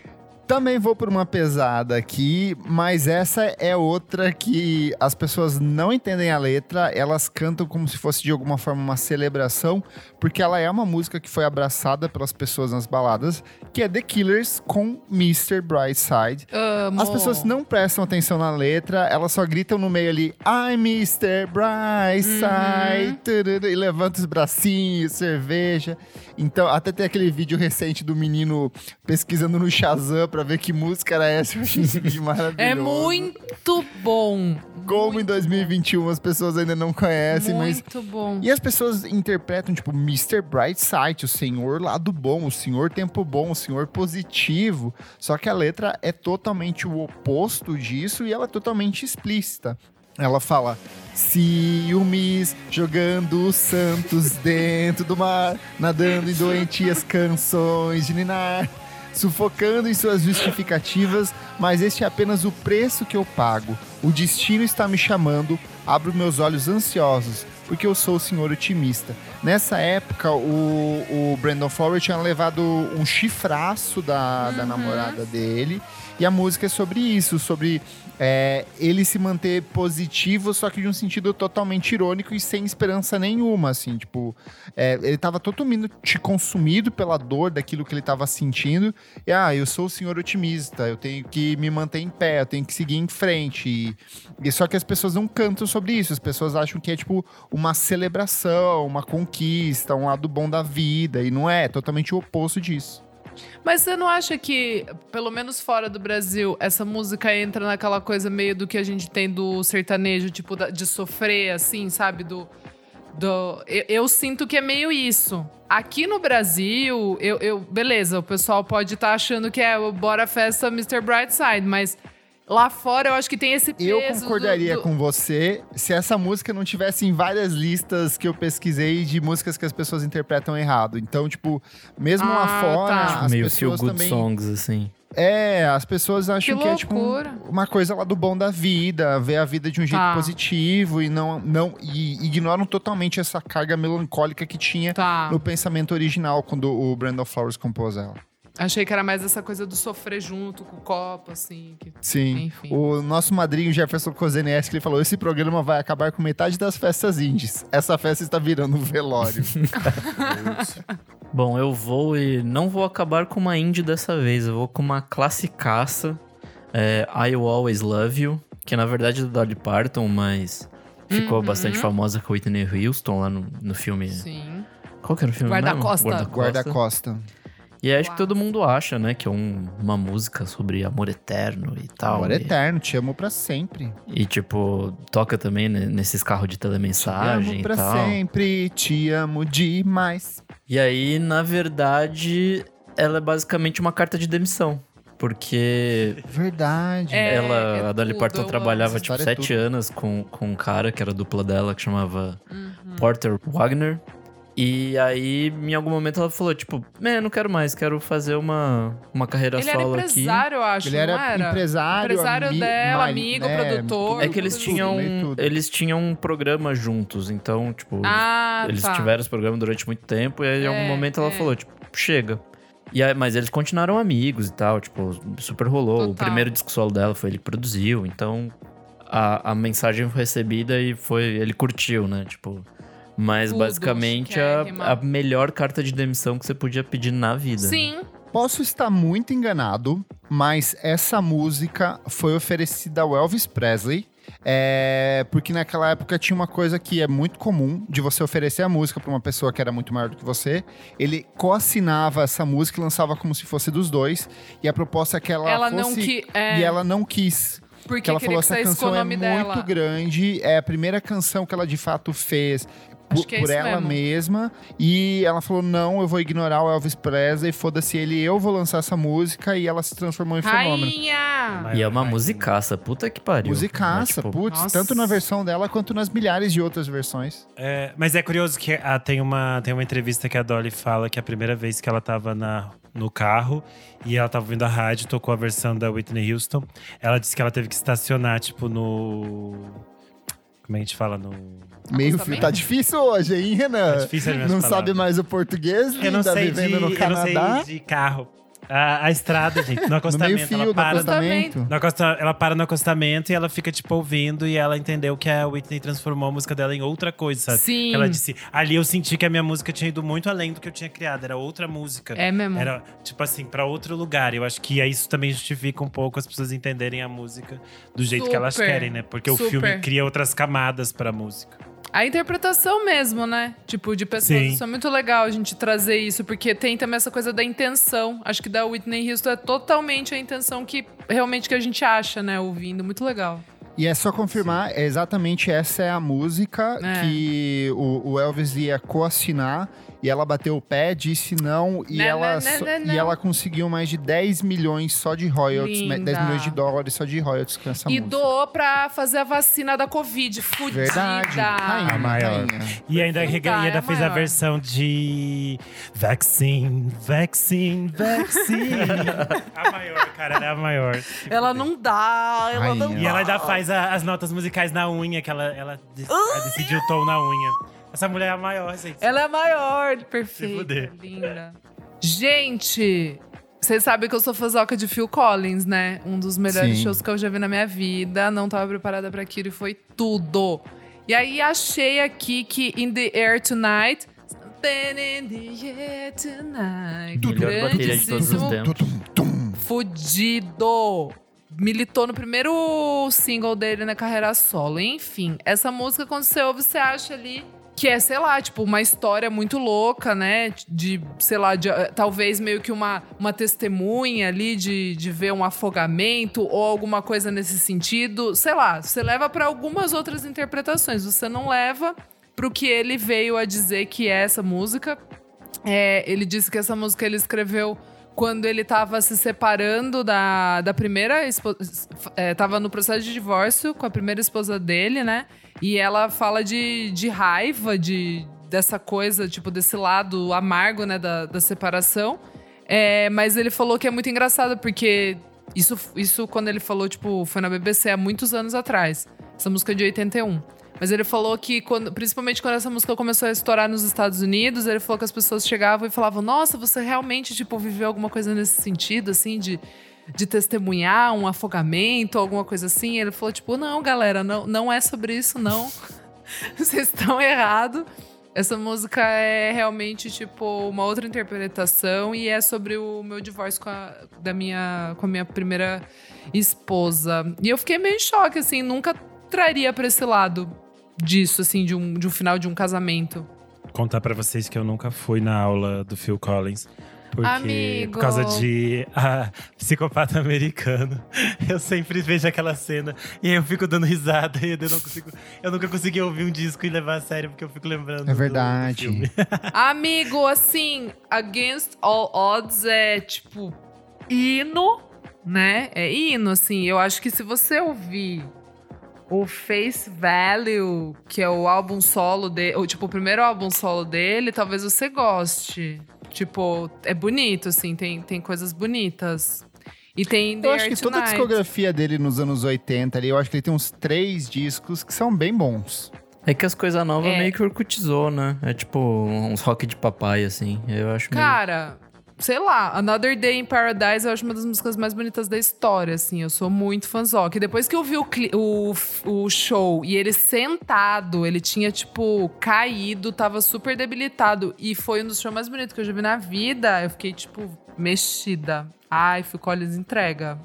Também vou por uma pesada aqui, mas essa é outra que as pessoas não entendem a letra, elas cantam como se fosse de alguma forma uma celebração, porque ela é uma música que foi abraçada pelas pessoas nas baladas, que é The Killers com Mr. Brightside.
Amo.
As pessoas não prestam atenção na letra, elas só gritam no meio ali, I'm Mr. Brightside, tururu, e levanta os bracinhos, cerveja. Então, até tem aquele vídeo recente do menino pesquisando no Shazam pra ver que música era essa. Eu achei esse vídeo maravilhoso.
É muito bom.
Como em
Muito
2021 as pessoas ainda não conhecem, mas
Muito bom.
e as pessoas interpretam, tipo, Mr. Brightside, o senhor lado bom, o senhor tempo bom, o senhor positivo. Só que a letra é totalmente o oposto disso e ela é totalmente explícita. Ela fala ciúmes, jogando os santos dentro do mar, nadando em doentias canções de ninar, sufocando em suas justificativas, mas este é apenas o preço que eu pago. O destino está me chamando, abro meus olhos ansiosos, porque eu sou o senhor otimista. Nessa época, o, o Brandon Flowers tinha levado um chifraço da, da namorada dele. E a música é sobre isso, sobre é, ele se manter positivo, só que de um sentido totalmente irônico e sem esperança nenhuma, assim, tipo, é, ele tava totalmente consumido pela dor daquilo que ele tava sentindo, e ah, eu sou o senhor otimista, eu tenho que me manter em pé, eu tenho que seguir em frente, e, e só que as pessoas não cantam sobre isso, as pessoas acham que é, tipo, uma celebração, uma conquista, um lado bom da vida, e não é, é totalmente o oposto disso.
Mas você não acha que, pelo menos fora do Brasil, essa música entra naquela coisa meio do que a gente tem do sertanejo, tipo, de sofrer, assim, sabe? Do. do eu, eu sinto que é meio isso. Aqui no Brasil, eu, eu- beleza, o pessoal pode estar achando que é Bora Festa Mr. Brightside, mas lá fora eu acho que tem esse peso.
Eu
do-
concordaria
do-
com você se essa música não tivesse em várias listas que eu pesquisei de músicas que as pessoas interpretam errado. Então, tipo, mesmo lá
Ah,
fora,
tá.
as
Meio feel
pessoas
good
também.
songs, assim.
É, as pessoas acham
Que
que, é tipo um- uma coisa lá do bom da vida, ver a vida de um jeito
Tá.
positivo e não, não e ignoram totalmente essa carga melancólica que tinha
Tá.
no pensamento original quando o Brandon Flowers compôs ela.
Achei que era mais essa coisa do sofrer junto com o copo, assim. que-
Sim.
Enfim.
O nosso madrinho Jefferson Kozeneski, ele falou: esse programa vai acabar com metade das festas indies. Essa festa está virando um velório.
Bom, eu vou e não vou acabar com uma indie dessa vez. Eu vou com uma classicaça. É, I Will Always Love You. Que na verdade é do Dolly Parton, mas ficou
Uhum.
bastante famosa com Whitney Houston lá no, no filme.
Sim.
Qual que era o filme
Guarda-costa.
Guarda-costa.
E acho que
Uau.
todo mundo acha, né, que é um- uma música sobre amor eterno e tal.
Amor
e,
eterno, te amo pra sempre.
e, tipo, toca também né, nesses carros de
Te
telemensagem
amo
e
pra
tal.
sempre, te amo demais.
E aí, na verdade, ela é basicamente uma carta de demissão. Porque
Verdade.
É,
ela,
é
a Dolly Parton
amo
trabalhava, tipo,
é
sete
tudo.
anos com, com um cara que era dupla dela, que chamava
Uhum.
Porter Wagner. E aí, em algum momento, ela falou, tipo, "É, não quero mais, quero fazer uma, uma carreira
Ele era
solo aqui.
empresário, eu acho,
Ele
não
era,
era?
empresário,
Empresário
ami-
dela,
mari-
amigo,
né,
produtor.
É que eles
tudo,
tinham,
tudo.
eles tinham um programa juntos, então, tipo,
Ah,
eles
tá.
tiveram esse programa durante muito tempo, e aí, em algum
É,
momento ela
é.
falou, tipo, chega. E aí, mas eles continuaram amigos e tal, tipo, super rolou. O
Total.
primeiro disco solo dela foi ele que produziu, então a, a mensagem foi recebida e foi. Ele curtiu, né? Tipo. Mas
Tudo,
basicamente a, a melhor carta de demissão que você podia pedir na vida. né?
Sim.
Posso estar muito enganado, mas essa música foi oferecida ao Elvis Presley. é, porque naquela época tinha uma coisa que é muito comum de você oferecer a música para uma pessoa que era muito maior do que você. Ele coassinava essa música e lançava como se fosse dos dois. E a proposta é que ela,
Ela
fosse.
não. É,
E ela não quis.
porque
que ela falou
que
essa canção é muito
dela.
grande, é a primeira canção que ela de fato fez por,
é
por ela
mesmo.
mesma. E ela falou: não, eu vou ignorar o Elvis Presley, foda-se ele, eu vou lançar essa música e ela se transformou em fenômeno.
Rainha!
E é uma musicaça, puta que pariu.
Musicaça,
É, tipo,
putz,
Nossa.
tanto na versão dela quanto nas milhares de outras versões.
É, mas é curioso que ah, tem, uma, tem uma entrevista que a Dolly fala que a primeira vez que ela tava na, no carro e ela tava ouvindo a rádio, tocou a versão da Whitney Houston. Ela disse que ela teve que estacionar, tipo, no. Como é que a gente fala? No.
Meio
Acostamento?
fio. Tá difícil hoje, hein, Renan?
Tá difícil
Não
palavras.
sabe mais o português,
Eu não
tá
sei
vivendo
de,
no
eu não
Canadá.
sei de carro. A, a estrada, gente, no
No meio
acostamento.
fio
ela para no
acostamento.
No acosta- ela para no acostamento e ela fica, tipo, ouvindo e ela entendeu que a Whitney transformou a música dela em outra coisa, sabe?
Sim.
Ela disse, ali eu senti que a minha música tinha ido muito além do que eu tinha criado, era outra música.
É mesmo.
Era, tipo assim, pra outro lugar. Eu acho que isso também justifica um pouco as pessoas entenderem a música do jeito que elas
Super.
querem, né? Porque o
Super.
filme cria outras camadas pra música.
A interpretação mesmo, né? Tipo, de pessoas.
Sim.
Isso é muito legal a gente trazer isso, porque tem também essa coisa da intenção. Acho que da Whitney Houston é totalmente a intenção que realmente que a gente acha, né? Ouvindo. Muito legal.
E é só confirmar, é exatamente essa é a música
É.
que o, o Elvis ia coassinar e ela bateu o pé, disse não e,
Não,
ela,
não,
só-
não, não,
e
não.
ela conseguiu mais de 10 milhões só de royalties,
Linda.
10 milhões de dólares só de royalties com essa
e
música.
doou pra fazer a vacina da Covid. Fudida.
Verdade. Rainha,
A maior.
rainha.
E ainda, e ainda
é
fez a
maior.
versão de Vaccine, Vaccine, Vaccine. a maior, cara, ela é a maior.
Ela não dá, ela não
Rainha.
E ela ainda faz a- as notas musicais na unha, que ela, ela, ela decidiu o tom na unha. Essa mulher é a maior, gente.
Ela é maior, perfeita,
fuder.
linda. Gente, vocês sabem que eu sou fãzoca de Phil Collins, né? Um dos melhores
Sim.
shows que eu já vi na minha vida. Não tava preparada pra aquilo e foi tudo. E aí achei aqui que In the Air Tonight. Something in the air tonight.
Melhor bateria de todos os tempos.
Fudido. Militou no primeiro single dele na carreira solo. Enfim, essa música, quando você ouve, você acha ali que é, sei lá, tipo, uma história muito louca, né? De, sei lá, de, eh, talvez meio que uma, uma testemunha ali de, de ver um afogamento ou alguma coisa nesse sentido. Sei lá, você leva pra algumas outras interpretações. Você não leva pro que ele veio a dizer que é essa música. É, ele disse que essa música ele escreveu quando ele tava se separando da, da primeira esposa. É, tava no processo de divórcio com a primeira esposa dele, né? E ela fala de, de raiva, de, dessa coisa, tipo, desse lado amargo, né, da, da separação. É, mas ele falou que é muito engraçado, porque isso, isso, quando ele falou, tipo, foi na BBC há muitos anos atrás. Essa música é de 81. Mas ele falou que, quando, principalmente quando essa música começou a estourar nos Estados Unidos, ele falou que as pessoas chegavam e falavam: Nossa, você realmente, tipo, viveu alguma coisa nesse sentido, assim, de, de testemunhar um afogamento, alguma coisa assim? Ele falou: Tipo, não, galera, não, não é sobre isso, não. Vocês estão errados. Essa música é realmente, tipo, uma outra interpretação e é sobre o meu divórcio com a, da minha, com a minha primeira esposa. E eu fiquei meio em choque, assim, nunca traria pra esse lado disso, assim, de um, de um final de um casamento.
Contar pra vocês que eu nunca fui na aula do Phil Collins. Porque,
Amigo.
por causa de ah, psicopata americano, eu sempre vejo aquela cena e aí eu fico dando risada e eu não consigo. Eu nunca consegui ouvir um disco e levar a sério, porque eu fico lembrando.
É verdade.
Do, filme.
Amigo, assim, Against All Odds é, tipo, hino, né? É hino, assim. Eu acho que se você ouvir o Face Value, que é o álbum solo dele, ou tipo, o primeiro álbum solo dele, talvez você goste. Tipo, é bonito, assim, tem, tem coisas bonitas. E tem The
Eu acho
Air
que toda a
Tonight.
discografia dele nos anos 80 ali, eu acho que ele tem uns três discos que são bem bons.
É que as coisas novas
É.
meio que orcutizou, né? É tipo uns rock de papai, assim. Eu acho meio...
Sei lá, Another Day in Paradise eu acho uma das músicas mais bonitas da história, assim. Eu sou muito fãzoca. E depois que eu vi o, o, o show e ele sentado, ele tinha, tipo, caído, tava super debilitado. E foi um dos shows mais bonitos que eu já vi na vida. Eu fiquei, tipo, mexida. Ai, Phil Collins entrega.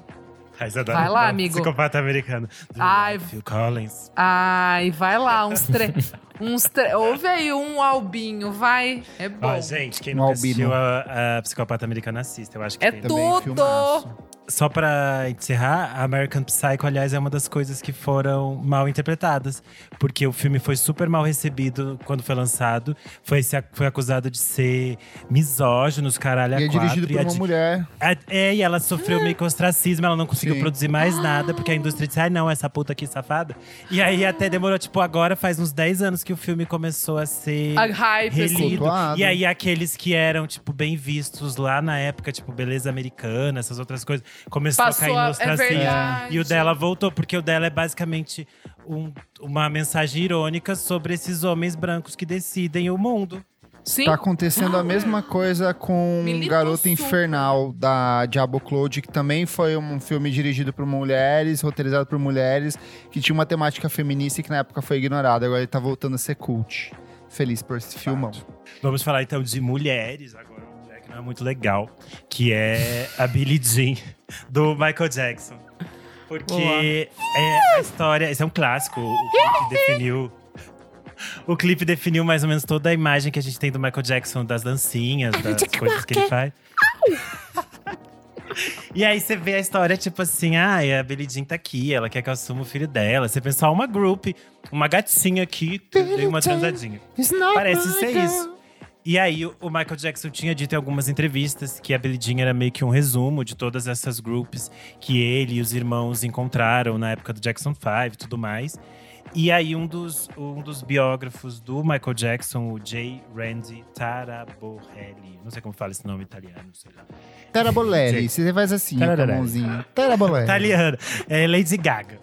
Mas adoro
Vai lá,
o
amigo.
Psicopata americano. Do
Ai.
Phil Collins.
Ai, vai lá, uns três. uns tre... Ouve aí um albinho, vai. É bom.
Ó, gente, quem
Um
nunca
albino.
assistiu a, a Psicopata Americana assista. Eu acho que
É
tem.
Também
Tudo!
Só pra encerrar, a American Psycho, aliás, é uma das coisas que foram mal interpretadas. Porque o filme foi super mal recebido quando foi lançado. Foi, foi acusado de ser misógino, os caralho
E é
quatro,
dirigido por
a
uma mulher.
a- É, e ela sofreu meio que ostracismo, ela não conseguiu
Sim.
produzir mais nada, porque a indústria disse, ai não, essa puta aqui safada. E aí até demorou, tipo, agora faz uns 10 anos que o filme começou a ser
A hype, assim.
relido. E aí aqueles que eram, tipo, bem vistos lá na época, tipo, beleza americana, essas outras coisas, começou
Passou
a cair
a-
no
é
ostracismo.
verdade.
e o dela voltou, porque o dela é basicamente um- uma mensagem irônica sobre esses homens brancos que decidem o mundo.
Sim.
Tá acontecendo a mesma coisa com
Militou
Garota
super.
Infernal, da Diablo Cloud, que também foi um filme dirigido por mulheres, roteirizado por mulheres, que tinha uma temática feminista e que na época foi ignorada. Agora ele tá voltando a ser cult. Feliz por esse filmão.
Vamos falar então de mulheres agora, é muito legal, que é a Billie Jean do Michael Jackson. Porque é a história, esse é um clássico, o clipe definiu o clipe definiu mais ou menos toda a imagem que a gente tem do Michael Jackson, das dancinhas, das coisas que ele faz. E aí você vê a história, tipo assim, ah, a Billie Jean tá aqui, ela quer que eu assuma o filho dela. Você pensa, uma group, uma gatinha aqui, dei uma transadinha. Parece ser isso. E aí, o Michael Jackson tinha dito em algumas entrevistas que a Billie Jean era meio que um resumo de todas essas groups que ele e os irmãos encontraram na época do Jackson 5 e tudo mais. E aí, um dos, um dos biógrafos do Michael Jackson, o J. Randy Taraborelli, não sei como fala esse nome italiano, sei lá.
Tarabolelli, você faz assim, com a mãozinha. Tarabolelli.
Italiano. É Lady Gaga.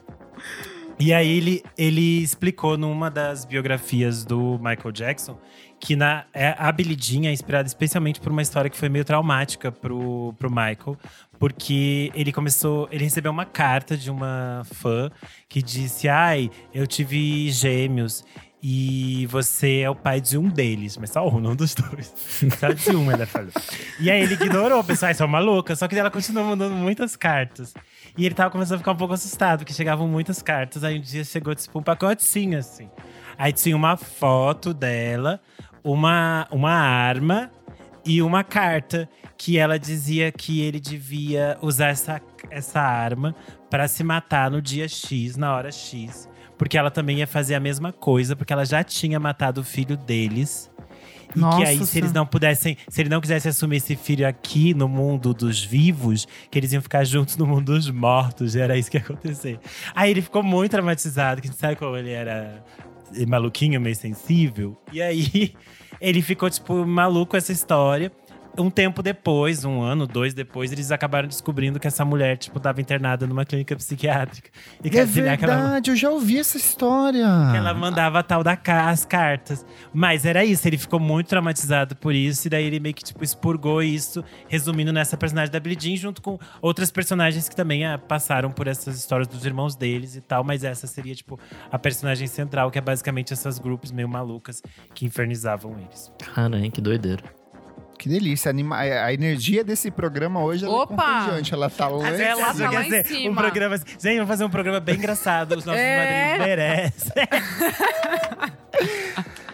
E aí ele, ele explicou numa das biografias do Michael Jackson que na, é, a Jean é inspirada especialmente por uma história que foi meio traumática pro, pro Michael. Porque ele começou… Ele recebeu uma carta de uma fã que disse… Ai, eu tive gêmeos e você é o pai de um deles. Mas só um, não dos dois. Só de um, ela falou. E aí ele ignorou, pensou, ai, são maluca. Só que ela continuou mandando muitas cartas. E ele tava começando a ficar um pouco assustado, porque chegavam muitas cartas. Aí um dia chegou, tipo, um pacotinho, assim. Aí tinha uma foto dela, uma, uma arma e uma carta que ela dizia que ele devia usar essa, essa arma para se matar no dia X, na hora X. Porque ela também ia fazer a mesma coisa, porque ela já tinha matado o filho deles. E
Nossa
que aí, se eles não pudessem, se ele não quisesse assumir esse filho aqui no mundo dos vivos, que eles iam ficar juntos no mundo dos mortos. Era isso que ia acontecer. Aí ele ficou muito traumatizado, que sabe como ele era maluquinho, meio sensível. E aí ele ficou, tipo, maluco essa história. Um tempo depois, um ano, dois depois, eles acabaram descobrindo que essa mulher, tipo, tava internada numa clínica psiquiátrica. E que
É
que ela-
verdade, eu já ouvi essa história.
que ela mandava a tal da ca- as cartas. Mas era isso, ele ficou muito traumatizado por isso. E daí ele meio que, tipo, expurgou isso, resumindo nessa personagem da Billie Jean, junto com outras personagens que também ah, passaram por essas histórias dos irmãos deles e tal. Mas essa seria, tipo, a personagem central, que é basicamente essas grupos meio malucas que infernizavam eles.
Caramba, que doideira.
Que delícia. Anima... A energia desse programa hoje ela
Opa!
é contagiante. Ela tá lá.
Ela
cima.
tá lá em
um
cima.
programa. assim- Gente, vamos fazer um programa bem engraçado. Os nossos
É.
madrinhos merecem.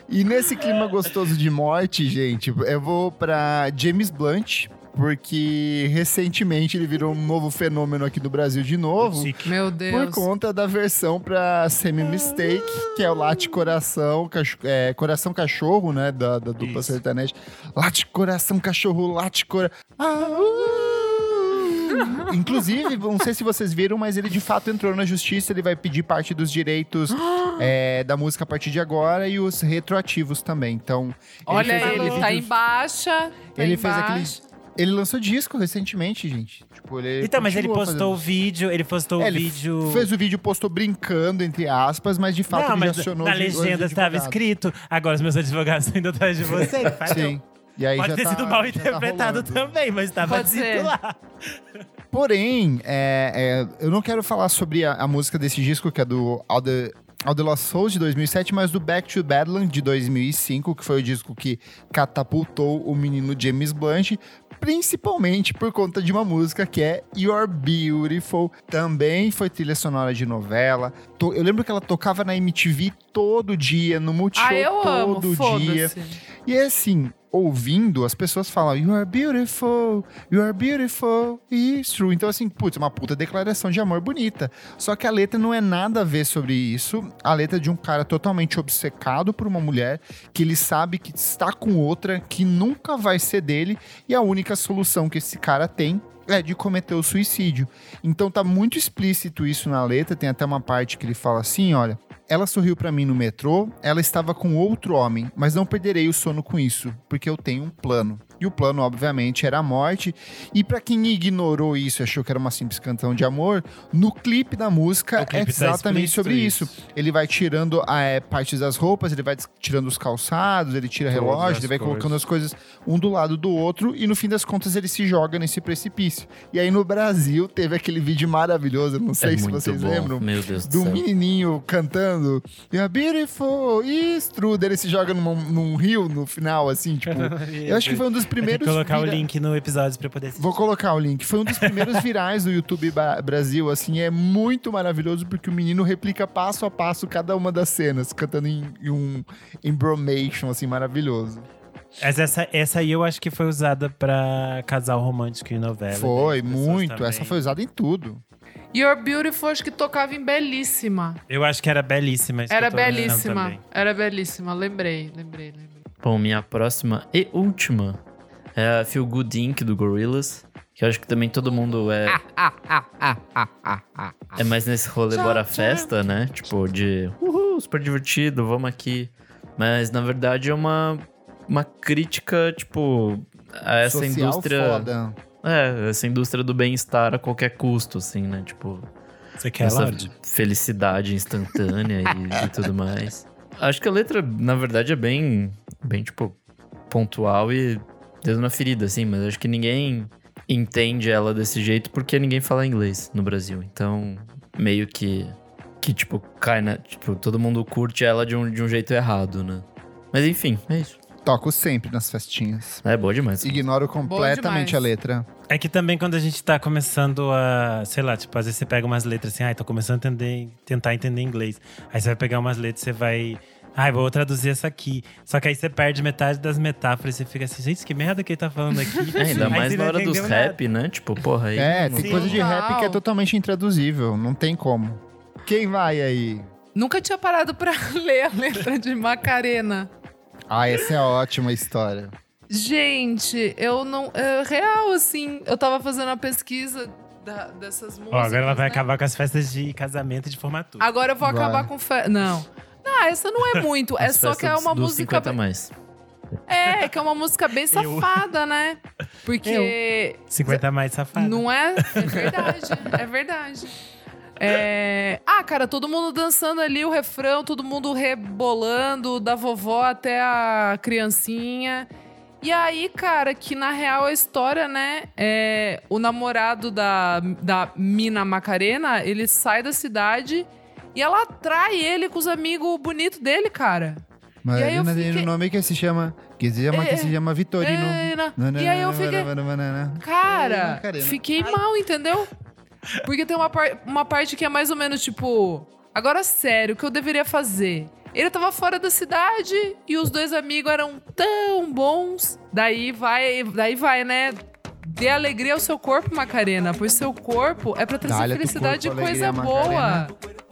E nesse clima gostoso de morte, gente, eu vou pra James Blunt, porque recentemente ele virou um novo fenômeno aqui no Brasil de novo.
Meu
Por
Deus.
conta da versão pra Semi Mistake, que é o Late Coração, cacho- é, Coração Cachorro, né? Da, da dupla
Isso.
sertaneja. Late Coração Cachorro, Late Coração. Ah, uh, inclusive, não sei se vocês viram, mas ele de fato entrou na justiça. Ele vai pedir parte dos direitos é, da música a partir de agora e os retroativos também. Então,
Olha,
fez
ele,
aquele
tá em baixa. tá
Ele
em
fez aquele. Ele lançou disco recentemente, gente. Tipo, ele
Então, mas ele postou o
fazendo-
vídeo, ele postou
É,
o
ele
vídeo.
Fez o vídeo, postou brincando, entre aspas, mas de fato
Não,
ele
mas
já acionou
na legenda estava escrito. Agora os meus advogados estão indo atrás de você.
Sim. E aí
Pode
já
ter
tá-
sido mal
tá
interpretado
rolando.
também, mas estava dito lá.
Porém, é, é, eu não quero falar sobre a, a música desse disco, que é do All the, All the Lost Souls, de 2007, mas do Back to Badland, de 2005, que foi o disco que catapultou o menino James Blunt, principalmente por conta de uma música que é You're Beautiful. Também foi trilha sonora de novela. Eu lembro que ela tocava na MTV todo dia, no Multishow
Ah, eu amo.
todo dia.
Foda-se.
E é assim, ouvindo, as pessoas falam, You are beautiful, you are beautiful, it's true. Então, assim, putz, uma puta declaração de amor bonita. Só que a letra não é nada a ver sobre isso. A letra é de um cara totalmente obcecado por uma mulher, que ele sabe que está com outra, que nunca vai ser dele, e a única solução que esse cara tem é de cometer o suicídio. Então tá muito explícito isso na letra, tem até uma parte que ele fala assim, olha, ela sorriu pra mim no metrô, ela estava com outro homem, mas não perderei o sono com isso, porque eu tenho um plano. E o plano, obviamente, era a morte. E pra quem ignorou isso e achou que era uma simples canção de amor, no clipe da música
clipe
é
tá
exatamente
explícito
sobre isso.
isso.
Ele vai tirando a, é, partes das roupas, ele vai tirando os calçados, ele tira
Todas
relógio, ele vai
coisas.
colocando as coisas um do lado do outro e no fim das contas ele se joga nesse precipício. E aí no Brasil teve aquele vídeo maravilhoso, não sei
é
se vocês
bom.
lembram,
Meu Deus do,
do menininho cantando You're beautiful, true. Daí ele se joga num, num rio no final, assim, tipo. eu acho que foi um dos primeiros.
colocar o
vira-
link no episódio pra poder assistir.
Vou colocar o link. Foi um dos primeiros virais do YouTube Brasil, assim, é muito maravilhoso porque o menino replica passo a passo cada uma das cenas, cantando em, em um embromation, assim, maravilhoso.
Mas essa, essa aí eu acho que foi usada pra casal romântico em novela.
foi,
né? As pessoas
muito.
também.
Essa foi usada em tudo.
You're Beautiful, acho que tocava em Belíssima.
Eu acho que era belíssima. isso que
Era
eu tô achando
belíssima. Era belíssima. Lembrei, lembrei, lembrei.
Bom, minha próxima e última é a Feel Good Inc. do Gorillaz. Que eu acho que também todo mundo é. É mais nesse rolê Bora Festa, né? Tipo, de uhul, super divertido, vamos aqui. Mas na verdade é uma, uma crítica, tipo, a essa
Social
indústria.
foda.
É, essa indústria do bem-estar a qualquer custo, assim, né? Tipo,
Você quer,
essa
Lorde?
felicidade instantânea e, e tudo mais. Acho que a letra, na verdade, é bem, bem, tipo, pontual e dedo na ferida, assim, mas acho que ninguém entende ela desse jeito porque ninguém fala inglês no Brasil. Então, meio que, que tipo, cai na. Tipo, todo mundo curte ela de um, de um jeito errado, né? Mas enfim, é isso.
Toco sempre nas festinhas.
É boa demais.
Ignoro completamente
demais.
a letra.
É que também quando a gente tá começando a, sei lá, tipo, às vezes você pega umas letras assim, ai, tô começando a entender, tentar entender inglês. Aí você vai pegar umas letras, você vai, ai, vou traduzir essa aqui. Só que aí você perde metade das metáforas, você fica assim, gente, que merda que ele tá falando aqui.
É, ainda
Aí
mais na hora dos
entendeu nada.
rap, né? Tipo, porra, aí.
É,
não-
tem
Sim.
coisa de rap que é
Total.
totalmente intraduzível. Não tem como. Quem vai aí?
Nunca tinha parado pra ler a letra de Macarena.
Ah, essa é ótima história.
Gente, eu não. É real, assim. Eu tava fazendo a pesquisa da- dessas músicas.
Ó, agora ela vai
né?
acabar com as festas de casamento e de formatura.
Agora eu vou
Vai.
acabar com. Fe... Não. Não, essa não é muito. é só que é uma
dos
música.
50 a mais.
É, que é uma música bem safada, né? Porque.
50 mais safado.
Não é? É verdade. é verdade. É... Ah, cara, todo mundo dançando ali o refrão, todo mundo rebolando, da vovó até a criancinha. E aí, cara, que na real a história, né? É, o namorado da, da Mina Macarena, ele sai da cidade e ela atrai ele com os amigos bonitos dele, cara.
Mas
aí eu
tem
fiquei-
um nome que se chama. Que se chama,
É,
que se chama Vitorino.
É, E aí eu fiquei. Cara, fiquei mal, entendeu? Porque tem uma, par- uma parte que é mais ou menos tipo. Agora, sério, o que eu deveria fazer? Ele tava fora da cidade e os dois amigos eram tão bons. Daí vai, daí vai, né? Dê alegria ao seu corpo, Macarena, pois seu corpo é pra trazer felicidade e
corpo,
coisa
alegria,
boa.
Macarena.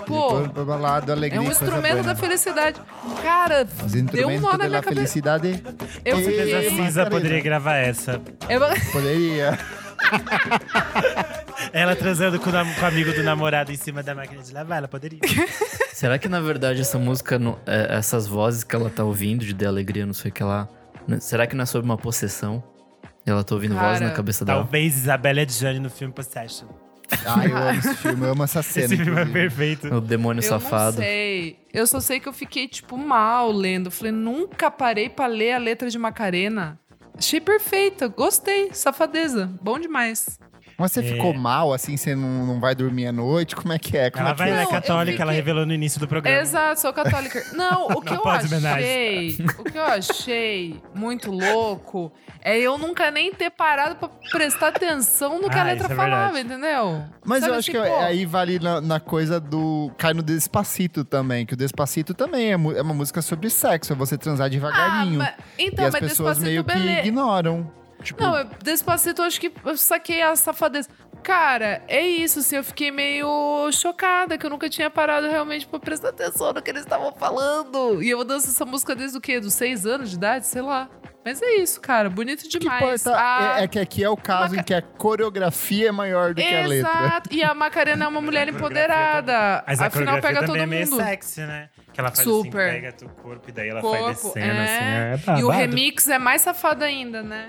Pô,
balado, alegria
é um
e
instrumento da felicidade. Cara,
Os
deu um nó na
da
minha cabeça.
felicidade.
Eu fiquei.
a Cisa
Macarena.
poderia gravar essa.
Eu...
Poderia.
Ela transando com o, com o amigo do namorado em cima da máquina de lavar, ela poderia.
Será que na verdade essa música, não- é, essas vozes que ela tá ouvindo de The Alegria, não sei o que lá. né, Será que não é sobre uma possessão? Ela tá ouvindo voz
Cara,
na cabeça dela.
Talvez Isabelle Adjani no filme Possession.
Ai, eu amo esse filme, eu amo essa cena.
Esse filme é perfeito.
O demônio
Eu
safado.
não sei. Eu só sei que eu fiquei, tipo, mal lendo. Falei, nunca parei pra ler a letra de Macarena. Achei perfeita, gostei. Safadeza, bom demais.
Mas você ficou mal, assim, você não, não vai dormir à noite? Como é que é? Como
Ela
é que
vai,
é?
ela é católica, ela
fiquei-
revelou no início do programa.
Exato, sou católica. Não, o que
Não
eu achei, o que eu achei muito louco é eu nunca nem ter parado pra prestar atenção no que a
Ah,
letra
isso é
falava, entendeu?
Mas
Sabe
eu acho
assim,
que
pô,
aí vale na, na coisa do. Cai no Despacito também, que o Despacito também é, é uma música sobre sexo, é você transar
ah,
devagarinho.
mas, então,
e as
mas
pessoas
Despacito,
meio que
beleza.
ignoram. Tipo,
Não, eu- Despacito, eu acho que eu saquei a safadeza. Cara, é isso, assim, eu fiquei meio chocada, que eu nunca tinha parado realmente pra prestar atenção no que eles estavam falando. E eu danço essa música desde o quê? Dos seis anos de idade? Sei lá. Mas é isso, cara, bonito
o que
demais.
importa
Ah,
é, é que aqui é o caso
Maca-
em que a coreografia é maior do que a letra.
Exato. E a Macarena é uma mulher empoderada.
Mas a
Afinal, pega todo
é meio
mundo.
sexy, né? Que ela faz
Super.
assim, pega teu corpo e daí ela
Corpo,
vai descendo
é.
assim. É
E o remix é mais safado ainda, né?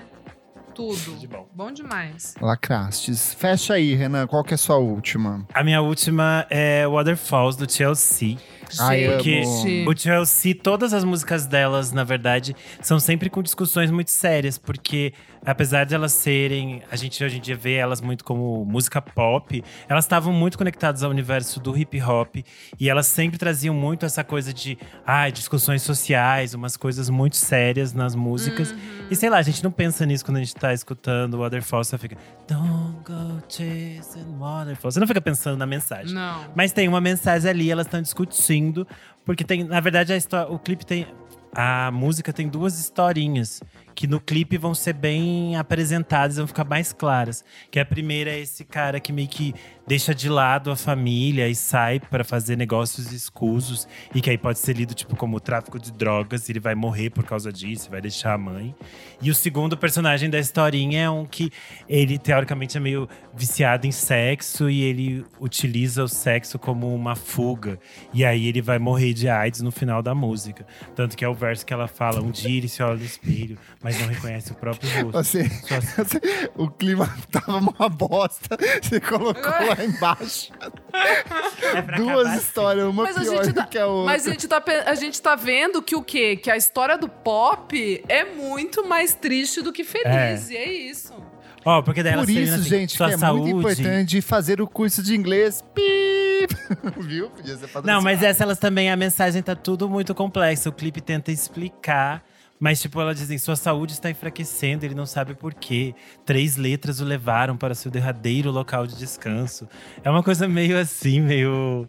Tudo.
De bom.
Bom demais.
Lacrastes. Fecha aí, Renan. Qual que é a sua última?
A minha última é Waterfalls, do Chelsea.
Ai, amo.
Porque
Gente.
o Chelsea, todas as músicas delas, na verdade, são sempre com discussões muito sérias, porque apesar de elas serem, a gente hoje em dia vê elas muito como música pop, elas estavam muito conectadas ao universo do hip hop e elas sempre traziam muito essa coisa de, ah, discussões sociais, umas coisas muito sérias nas músicas. E sei lá, a gente não pensa nisso quando a gente tá escutando o Waterfall, só fica Don't go chasing waterfalls. Você não fica pensando na mensagem.
Não.
Mas tem uma mensagem ali, elas estão discutindo. Porque tem, na verdade, a histó- o clipe tem. A música tem duas historinhas que no clipe vão ser bem apresentadas, vão ficar mais claras. Que a primeira é esse cara que meio que deixa de lado a família e sai para fazer negócios escusos e que aí pode ser lido tipo como tráfico de drogas, ele vai morrer por causa disso, vai deixar a mãe. E o segundo personagem da historinha é um que ele teoricamente é meio viciado em sexo e ele utiliza o sexo como uma fuga. E aí ele vai morrer de AIDS no final da música. Tanto que é o verso que ela fala: um dia ele se olha no espelho, mas não reconhece o próprio rosto.
Você,
Só-
você- o clima tava uma bosta. Você colocou lá embaixo
É pra
duas
acabar assim.
histórias, uma
Mas a
pior
gente
do
tá-
que a outra.
Mas a gente, tá, a gente tá vendo que o quê? Que a história do pop é muito mais triste do que feliz. E é isso.
Ó, porque daí
Por isso,
assim,
gente, que é
saúde.
muito importante fazer o curso de inglês. Pip! Viu? Podia ser
Não, mas essa elas também, a mensagem tá tudo muito complexa. O clipe tenta explicar. Mas, tipo, ela dizem, sua saúde está enfraquecendo, ele não sabe por quê. Três letras o levaram para seu derradeiro local de descanso. É uma coisa meio assim, meio.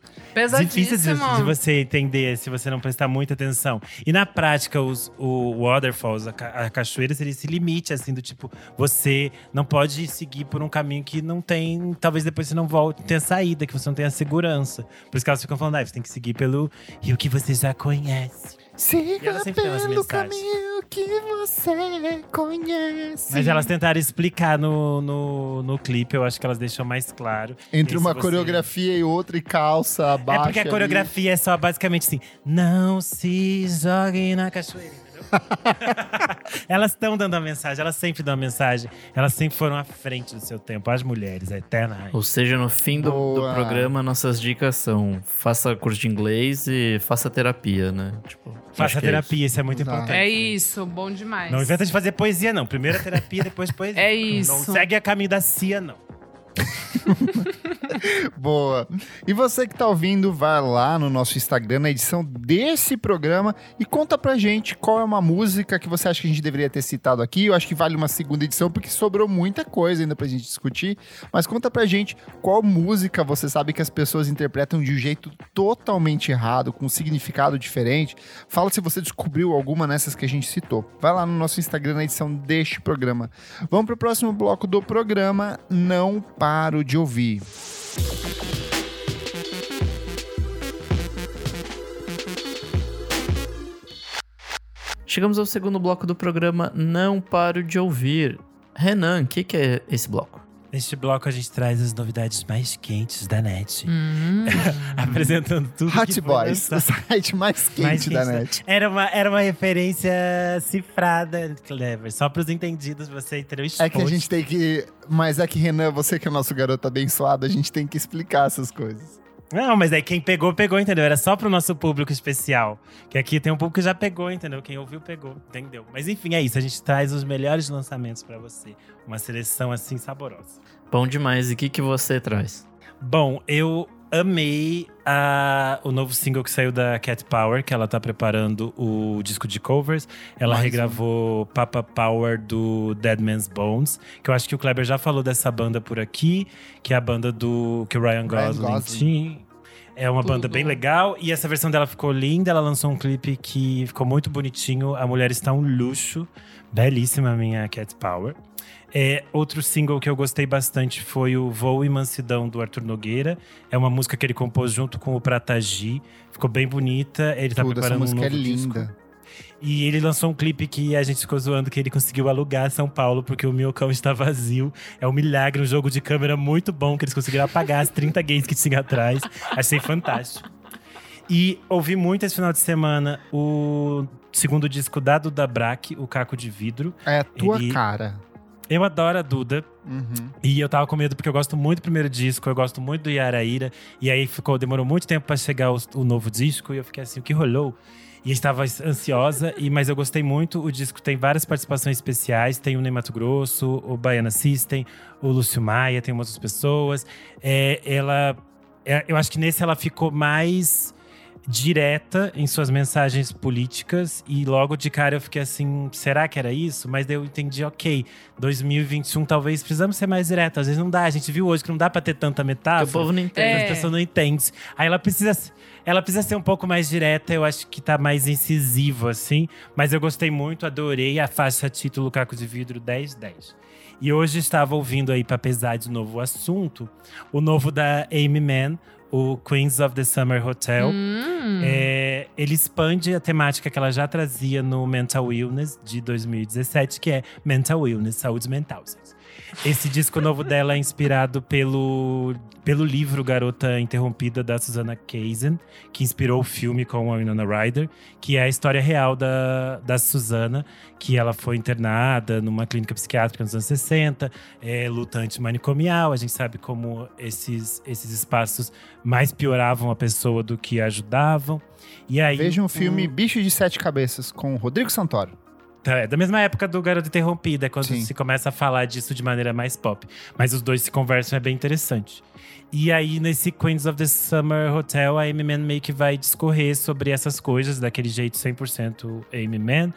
Difícil de, de você entender se você não prestar muita atenção. E na prática, os, o waterfalls, a, a cachoeira, seria esse limite, assim, do tipo, você não pode seguir por um caminho que não tem. Talvez depois você não volte, tenha saída, que você não tenha segurança. Por isso que elas ficam falando, ah, você tem que seguir pelo rio que você já conhece.
Siga pelo caminho que você conhece.
Mas elas tentaram explicar no, no, no clipe, eu acho que elas deixam mais claro.
Entre uma
você-
coreografia e outra, e calça, abaixo.
É porque a
ali.
coreografia é só basicamente assim: não se jogue na cachoeira. elas estão dando a mensagem, elas sempre dão a mensagem. Elas sempre foram à frente do seu tempo. As mulheres, a eterna.
Ou seja, no fim do, do programa, nossas dicas são: faça curso de inglês e faça terapia, né? Tipo,
Faça
é
terapia, isso é muito
Exato.
importante.
É isso, bom demais.
Não inventa de fazer poesia, não. Primeiro a terapia, depois poesia.
É isso.
Não segue a caminho da CIA, não.
Boa. E você que tá ouvindo, vai lá no nosso Instagram, na edição desse programa, e conta pra gente qual é uma música que você acha que a gente deveria ter citado aqui. Eu acho que vale uma segunda edição, porque sobrou muita coisa ainda pra gente discutir. Mas conta pra gente qual música você sabe que as pessoas interpretam de um jeito totalmente errado, com um significado diferente. Fala se você descobriu alguma nessas que a gente citou. Vai lá no nosso Instagram, na edição deste programa. Vamos pro próximo bloco do programa. Não paro de ouvir.
Chegamos ao segundo bloco do programa Não Paro de Ouvir. Renan, o que, que é esse bloco?
Neste bloco a gente traz as novidades mais quentes da net.
Hum.
Apresentando tudo que
Hot
foi
Boys, o site mais quente
Mais
da
quente
net.
Era uma, era uma referência cifrada, Clever. Só para os entendidos, você o
É que a gente tem que. Mas é que, Renan, você que é o nosso garoto abençoado, a gente tem que explicar essas coisas.
Não, mas aí quem pegou, pegou, entendeu? Era só pro nosso público especial. Que aqui tem um público que já pegou, entendeu? Quem ouviu, pegou, entendeu? Mas enfim, é isso. A gente traz os melhores lançamentos pra você. Uma seleção assim saborosa.
Bom demais. E o que, que você traz?
Bom, eu amei a- o novo single que saiu da Cat Power, que ela tá preparando o disco de covers. Ela
Mais um.
regravou Papa Power do Dead Man's Bones, que eu acho que o Kleber já falou dessa banda por aqui, que é a banda do que o Ryan Gosling,
Gosling.
tinha. É uma banda
Tudo.
bem legal e essa versão dela ficou linda. Ela lançou um clipe que ficou muito bonitinho. A mulher está um luxo. Belíssima a minha Cat Power. É, outro single que eu gostei bastante foi o Voo e Mansidão do Arthur Nogueira. É uma música que ele compôs junto com o Pratagi. Ficou bem bonita. Ele tá
Tudo, essa
preparando um
música
novo
é
disco.
linda.
E ele lançou um clipe que a gente ficou zoando que ele conseguiu alugar São Paulo porque o Miocão está vazio. É um milagre, um jogo de câmera muito bom que eles conseguiram apagar as 30 gays que tinha atrás. Achei fantástico. E ouvi muito esse final de semana o segundo disco da Duda Brack, o Caco de Vidro.
É a tua
Ele-
cara.
Eu adoro a Duda.
Uhum.
E eu tava com medo porque eu gosto muito do primeiro disco, eu gosto muito do Yaraíra. E aí ficou, demorou muito tempo pra chegar o, o novo disco. E eu fiquei assim, o que rolou? E eu estava ansiosa, e, mas eu gostei muito. O disco tem várias participações especiais. Tem o Ney Mato Grosso, o Baiana System, o Lúcio Maia, tem outras pessoas. É, ela, é, eu acho que nesse ela ficou mais direta em suas mensagens políticas e logo de cara eu fiquei assim, será que era isso? Mas daí eu entendi, ok, 2021 talvez precisamos ser mais direto. Às vezes não dá, a gente viu hoje que não dá pra ter tanta metáfora.
o povo não entende.
É.
As pessoas não entendem. Aí ela precisa, ela precisa ser um pouco mais direta, eu acho que tá mais incisivo, assim. Mas eu gostei muito, adorei a faixa título Caco de Vidro 1010. E hoje estava ouvindo aí, pra pesar de novo o assunto, o novo da Amy Mann, o Queens of the Summer Hotel.
Hum.
É, ele expande a temática que ela já trazia no Mental Illness de 2017, que é Mental Illness, saúde mental. gente. Esse disco novo dela é inspirado pelo, pelo livro Garota Interrompida da Susana Kaysen, que inspirou o filme com a Winona Ryder, que é a história real da, da Susana, que ela foi internada numa clínica psiquiátrica nos anos 60, é lutante manicomial. A gente sabe como esses, esses espaços mais pioravam a pessoa do que ajudavam. E aí,
Veja um filme Bicho de Sete Cabeças com Rodrigo Santoro.
É da mesma época do Garota Interrompida, é quando
Sim.
se começa a falar disso de maneira mais pop. Mas os dois se conversam, é bem interessante. E aí, nesse Queens of the Summer Hotel, a Amy Mann meio que vai discorrer sobre essas coisas, daquele jeito 100% Amy Mann.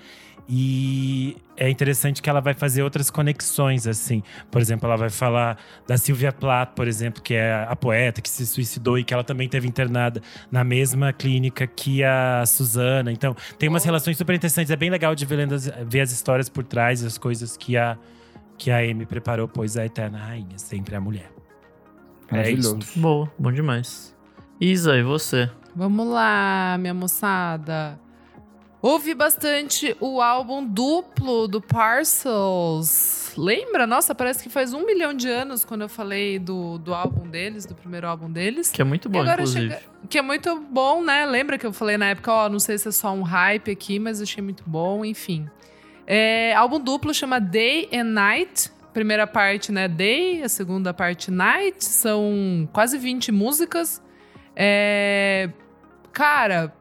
E é interessante que ela vai fazer outras conexões, assim. Por exemplo, ela vai falar da Sylvia Plath, por exemplo, que é a poeta que se suicidou e que ela também teve internada na mesma clínica que a Susana. Então, tem umas relações super interessantes. É bem legal de ver, ver as histórias por trás, as coisas que a, que a Amy preparou, pois a eterna rainha sempre é a mulher. É isso.
Maravilhoso.
Boa, bom demais. Isa, e você?
Vamos lá, minha moçada. Ouvi bastante o álbum duplo do Parcels. Lembra? Nossa, parece que faz um milhão de anos quando eu falei do, do álbum deles, do primeiro álbum deles.
Que é muito bom,
agora
inclusive.
chega- Que é muito bom, né? Lembra que eu falei na época, ó, não sei se é só um hype aqui, mas achei muito bom, enfim. É, álbum duplo chama Day and Night. Primeira parte, né, Day, a segunda parte, Night. São quase 20 músicas. É, Cara,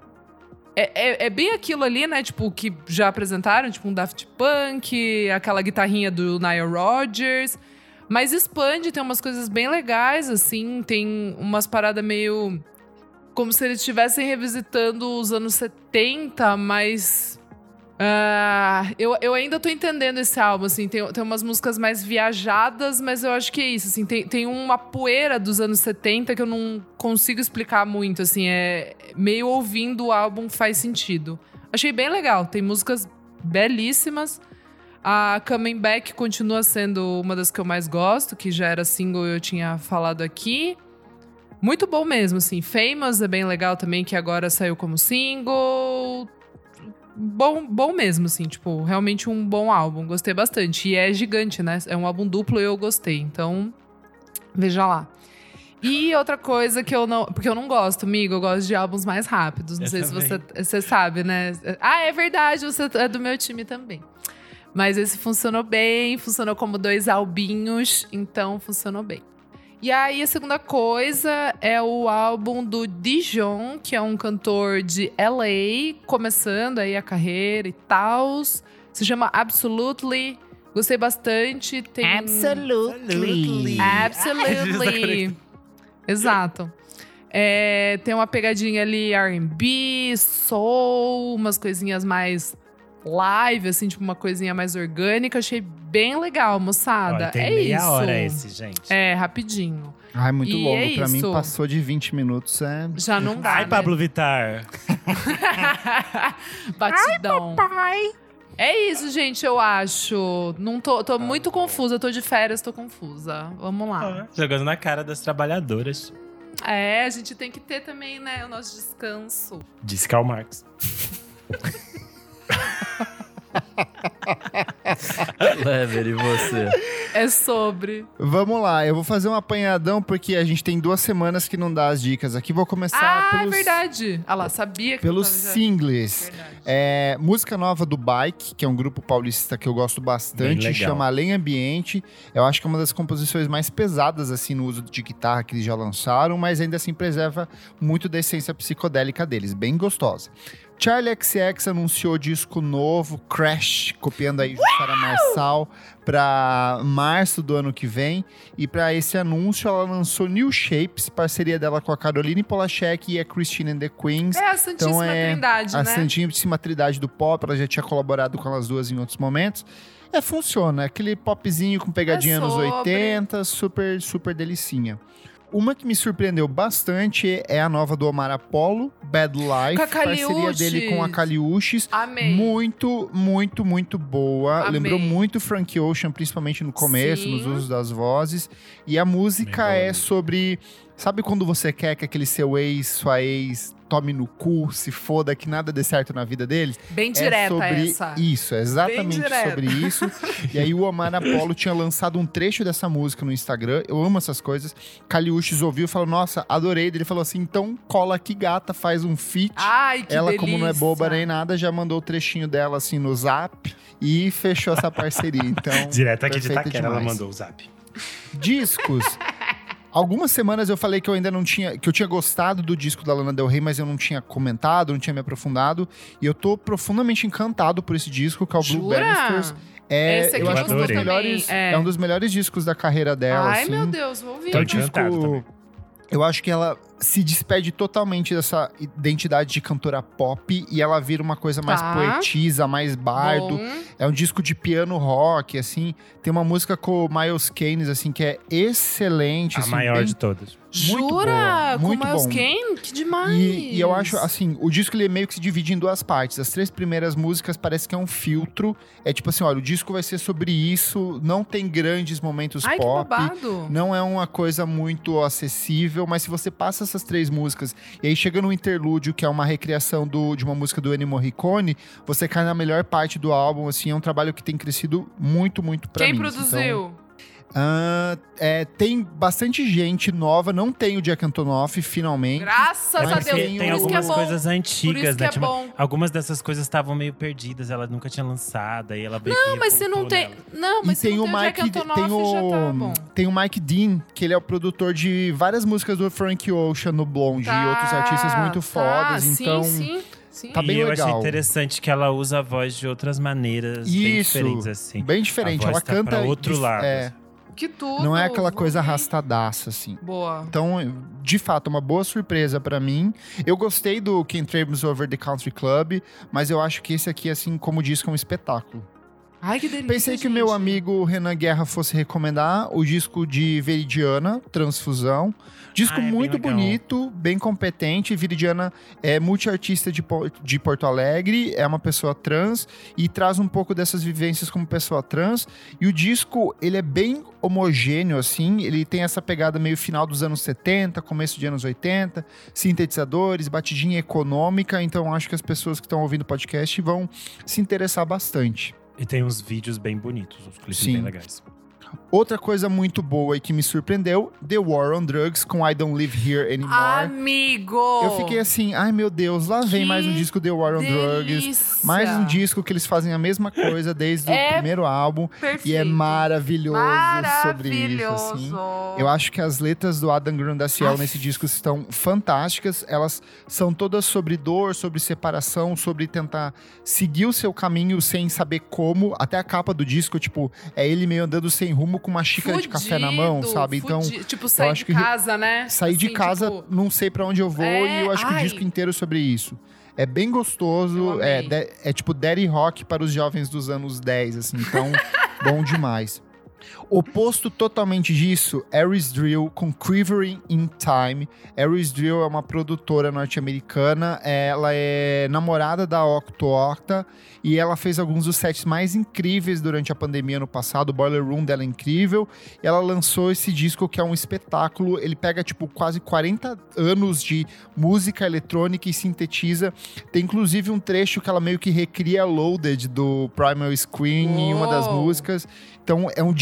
é, é- é bem aquilo ali, né? Tipo, que já apresentaram, tipo um Daft Punk, aquela guitarrinha do Nile Rodgers. Mas expande, tem umas coisas bem legais, assim. Tem umas paradas meio. Como se eles estivessem revisitando os anos 70, mas. Ah, eu, eu ainda tô entendendo esse álbum, assim. Tem, tem umas músicas mais viajadas, mas eu acho que é isso, assim. Tem, tem uma poeira dos anos 70 que eu não consigo explicar muito, assim. É meio ouvindo o álbum faz sentido. Achei bem legal. Tem músicas belíssimas. A Coming Back continua sendo uma das que eu mais gosto, que já era single eu tinha falado aqui. Muito bom mesmo, assim. Famous é bem legal também, que agora saiu como single. Bom, bom mesmo, assim, tipo, realmente um bom álbum. Gostei bastante. E é gigante, né? É um álbum duplo e eu gostei. Então, Veja lá. E outra coisa que eu não. Porque eu não gosto, amigo, eu gosto de álbuns mais rápidos. Não
Eu
sei se você,
também.
você sabe, né? Ah, é verdade, você é do meu time também. Mas esse funcionou bem, funcionou como dois albinhos, então funcionou bem. E aí, a segunda coisa é o álbum do Dijon, que é um cantor de LA, começando aí a carreira e tal. Se chama Absolutely. Gostei bastante. Tem...
Absolutely.
Absolutely. Exato. É, tem uma pegadinha ali R&B, soul, umas coisinhas mais live, assim, tipo uma coisinha mais orgânica. Achei bem legal, moçada.
Olha, tem
é
meia
isso.
hora esse, gente.
É, rapidinho.
Ai, muito
E
longo.
é
pra mim,
isso.
passou de 20 minutos. É...
Já não dá,
Ai,
né?
Pablo Vittar.
Batidão. É isso, gente, eu acho. Não tô, tô muito confusa, tô de férias, tô confusa. Vamos lá.
Jogando na cara das trabalhadoras.
É, a gente tem que ter também, né, o nosso descanso.
Disse Karl Marx.
Lever, e você?
É sobre.
Vamos lá, eu vou fazer um apanhadão porque a gente tem duas semanas que não dá as dicas aqui. Vou começar
Ah, é
pelos,
verdade. Ah lá, sabia que
pelos singles. É, música nova do Bike, que é um grupo paulista que eu gosto bastante, chama Além Ambiente. Eu acho que é uma das composições mais pesadas assim no uso de guitarra que eles já lançaram, mas ainda assim preserva muito da essência psicodélica deles, bem gostosa. Charlie XX anunciou disco novo, Crash, copiando aí Jussara Marçal, para março do ano que vem. E para esse anúncio, ela lançou New Shapes, parceria dela com a Caroline Polachek e a Christine and the Queens.
É a Santíssima
Então é
Trindade,
A
né?
Santíssima Trindade do pop, ela já tinha colaborado com elas duas em outros momentos. É, funciona. Aquele popzinho com pegadinha
É
nos
sobre.
80, super, super delicinha. Uma que me surpreendeu bastante é a nova do Omar Apollo, Bad Life.
Com a
parceria dele com a Caliuches.
Amei.
Muito, muito, muito boa.
Amei.
Lembrou muito Frank Ocean, principalmente no começo,
Sim.
nos usos das vozes. E a música é sobre. Sabe quando você quer que aquele seu ex, sua ex, tome no cu, se foda, que nada dê certo na vida deles?
Bem
é
direta
sobre
essa.
isso, é exatamente sobre isso. e aí o Omar Apollo tinha lançado um trecho dessa música no Instagram. Eu amo essas coisas. Caliuches ouviu e falou: Nossa, adorei. Ele falou assim: então cola aqui, gata, faz um feat.
Ai, que
Ela,
delícia.
como não é boba nem nada, já mandou o trechinho dela assim no zap e fechou essa parceria. Então,
Direto aqui de Itaquera, ela mandou o zap.
Discos. Algumas semanas eu falei que eu ainda não tinha. que eu tinha gostado do disco da Lana Del Rey, mas eu não tinha comentado, não tinha me aprofundado. E eu tô profundamente encantado por esse disco, que é o Blue? Bannisters. É,
Esse aqui
eu acho que um dos melhores.
é.
É. um dos melhores discos da carreira dela.
Ai,
assim.
meu Deus, vou ouvir.
Tô
É um disco.
encantado também.
Eu acho que ela se despede totalmente dessa identidade de cantora pop e ela vira uma coisa mais
Tá.
poetisa, mais bardo.
Bom.
É um disco de piano rock, assim. Tem uma música com o Miles Keynes, assim, que é excelente.
A
assim,
maior
bem-
de todas.
Muito
Jura?
boa, muito
Com Miles
bom.
Kane? Que demais.
E, e eu acho, assim, o disco ele meio que se divide em duas partes. As três primeiras músicas parece que é um filtro. É tipo assim, olha, o disco vai ser sobre isso, não tem grandes momentos
Ai, que
pop.
babado.
Não é uma coisa muito acessível, mas se você passa essas três músicas e aí chega no interlúdio, que é uma recriação do- de uma música do Ennio Morricone, você cai na melhor parte do álbum, assim, é um trabalho que tem crescido muito, muito pra
Quem
mim.
produziu?
Então, ah, é, tem bastante gente nova, não tem o Jack Antonoff, finalmente.
Graças
Mas
a Deus.
tem-
Por
tem
isso que é
algumas
bom.
coisas
Por
antigas, né?
é
Tipo,
bom.
algumas dessas coisas estavam meio perdidas, ela nunca tinha lançado, aí ela veio
Não, mas se não tem. Não, mas
e
se
tem
não
o
tem o Jack
Mike,
Antonoff,
tem o,
já tá bom.
tem o Mike Dean, que ele é o produtor de várias músicas do Frank Ocean no Blonde e outros artistas muito
tá,
fodas,
sim,
então
Sim, sim.
tá
e
bem
eu
legal.
achei interessante que ela usa a voz de outras maneiras bem
Isso,
diferentes, assim.
bem diferente.
A voz
Ela
tá
canta
pra outro lado.
é,
Que tudo.
não é aquela coisa
ouvir.
arrastadaça assim.
Boa.
Então, de fato, uma boa surpresa pra mim. Eu gostei do Ken Travis Over the Country Club, mas eu acho que esse aqui, assim como disco, é um espetáculo.
Ai, que delícia.
Pensei que o meu
gente.
amigo Renan Guerra fosse recomendar o disco de Veridiana, Transfusão. Disco
Ah, é
muito bonito, bem competente. Veridiana é multiartista de, de Porto Alegre, é uma pessoa trans e traz um pouco dessas vivências como pessoa trans. E o disco, ele é bem homogêneo, assim. Ele tem essa pegada meio final dos anos 70, começo de anos 80, sintetizadores, batidinha econômica. Então, acho que as pessoas que estão ouvindo o podcast vão se interessar bastante.
E tem uns vídeos bem bonitos, uns clipes
Sim.
bem legais.
Outra coisa muito boa e que me surpreendeu, The War on Drugs com I Don't Live Here Anymore.
Amigo!
Eu fiquei assim, ai meu Deus, lá vem mais um disco The War on Drugs.
delícia.
Mais um disco que eles fazem a mesma coisa desde
É
o primeiro álbum.
Perfeito.
E é maravilhoso, sobre isso, assim.
Maravilhoso.
Eu acho que as letras do Adam Grundaciel nesse disco estão fantásticas. Elas são todas sobre dor, sobre separação, sobre tentar seguir o seu caminho sem saber como. Até a capa do disco, tipo, é ele meio andando sem rumo com uma xícara de café na mão,
Fudido,
sabe? Então,
fudido. Tipo, sair
acho
de casa, né?
sair de
Assim,
casa,
tipo,
não sei pra onde eu vou,
É,
e eu acho que o
ai.
disco inteiro é sobre isso. É bem gostoso, é, de- é tipo daddy rock para os jovens dos anos 10, assim, então bom demais. Oposto totalmente disso, Aris Drill com Quivering in Time. Aris Drill é uma produtora norte-americana, ela é namorada da Octo Octa e ela fez alguns dos sets mais incríveis durante a pandemia no passado. O Boiler Room dela é incrível. E ela lançou esse disco que é um espetáculo. Ele pega, tipo, quase 40 anos de música eletrônica e sintetiza. Tem inclusive um trecho que ela meio que recria Loaded do Primal Screen em uma das
Uou.
músicas. Então é um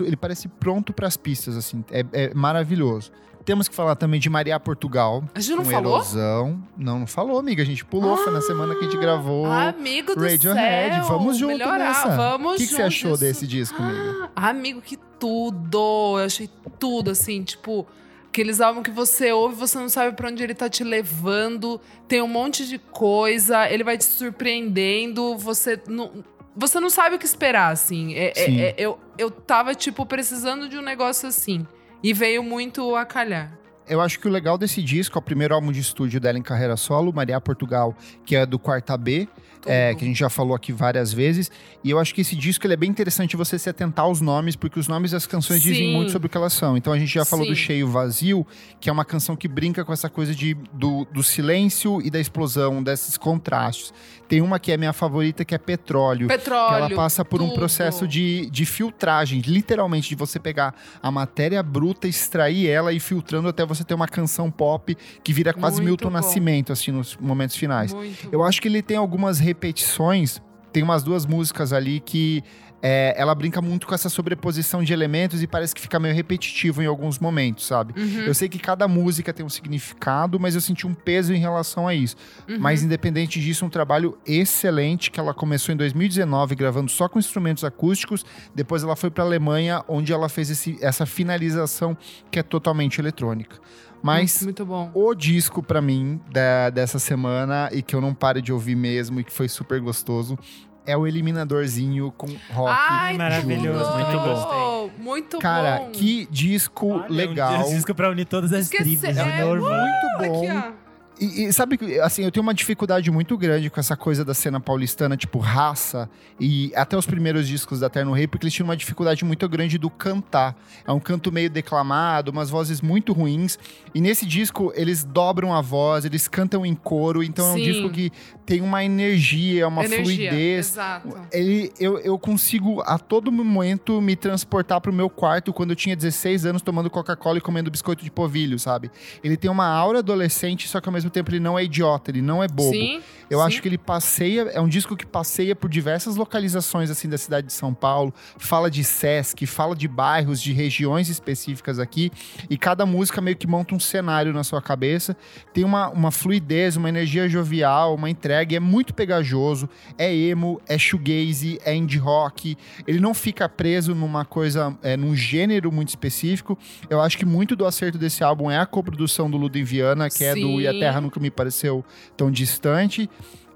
ele parece pronto para as pistas, assim. É, é maravilhoso. Temos que falar também de Maria Portugal.
A gente não
com
falou?
Erosão. Não, não falou, amiga. A gente pulou, foi na semana que a gente gravou.
Amigo do
Radiohead,
céu.
vamos junto
Melhorar,
nessa.
Vamos
O que, que você achou
disso.
desse disco, amiga?
Amigo, que tudo! Eu achei tudo, assim, tipo... Aqueles álbuns que você ouve, você não sabe pra onde ele tá te levando. Tem um monte de coisa, ele vai te surpreendendo. Você não, você não sabe o que esperar, assim. É- é- é- eu, eu tava, tipo, precisando de um negócio assim. E veio muito a calhar.
Eu acho que o legal desse disco é o primeiro álbum de estúdio dela em carreira solo, Maria Portugal, que é do Quarta B, é,
Tudo.
que a gente já falou aqui várias vezes. E eu acho que esse disco ele é bem interessante você se atentar aos nomes, porque os nomes das canções dizem
Sim.
muito sobre o que elas são. Então a gente já falou do
Sim.
Cheio Vazio, que é uma canção que brinca com essa coisa de, do, do silêncio e da explosão, desses contrastes. Tem uma que é minha favorita, que é Petróleo.
Petróleo.
que ela passa por um
tudo.
processo de, de filtragem, literalmente, de você pegar a matéria bruta, extrair ela e filtrando até você ter uma canção pop que vira quase
Muito
Milton
bom.
Nascimento, assim, nos momentos finais.
Muito
Eu acho que ele tem algumas repetições, tem umas duas músicas ali que é, ela brinca muito com essa sobreposição de elementos e parece que fica meio repetitivo em alguns momentos, sabe?
Uhum.
Eu sei que cada música tem um significado, mas eu senti um peso em relação a isso.
Uhum.
Mas independente disso, um trabalho excelente que ela começou em 2019 gravando só com instrumentos acústicos. Depois ela foi para Alemanha, onde ela fez esse- essa finalização que é totalmente eletrônica. Mas
Muito bom.
o disco pra mim da- dessa semana e que eu não pare de ouvir mesmo e que foi super gostoso é o eliminadorzinho com rock.
Ai,
maravilhoso,
tudo!
muito
bom. Muito
Cara,
bom.
que disco
Olha,
legal.
Um disco pra unir todas as
Esqueci-
tribos.
é,
Norvana.
muito bom.
Aqui, ó.
E, e sabe que, assim, eu tenho uma dificuldade muito grande com essa coisa da cena paulistana, tipo raça, e até os primeiros discos da Terno Rei, porque eles tinham uma dificuldade muito grande do cantar. É um canto meio declamado, umas vozes muito ruins. E nesse disco, eles dobram a voz, eles cantam em coro, então é um
Sim.
disco que tem uma energia, uma
Energia,
fluidez.
Exato.
Ele, eu, eu consigo a todo momento me transportar pro meu quarto quando eu tinha 16 anos tomando Coca-Cola e comendo biscoito de polvilho, sabe? Ele tem uma aura adolescente, só que ao mesmo tempo ele não é idiota, ele não é bobo.
Sim.
Eu
sim.
acho que ele passeia, é um disco que passeia por diversas localizações assim da cidade de São Paulo, fala de Sesc, fala de bairros, de regiões específicas aqui, e cada música meio que monta um cenário na sua cabeça. Tem uma, uma fluidez, uma energia jovial, uma entrega, é muito pegajoso, é emo, é shoegaze, é indie rock. Ele não fica preso numa coisa, é, num gênero muito específico. Eu acho que muito do acerto desse álbum é a coprodução do Ludwig Viana, que é do
Sim.
E a Terra Nunca Me Pareceu Tão Distante.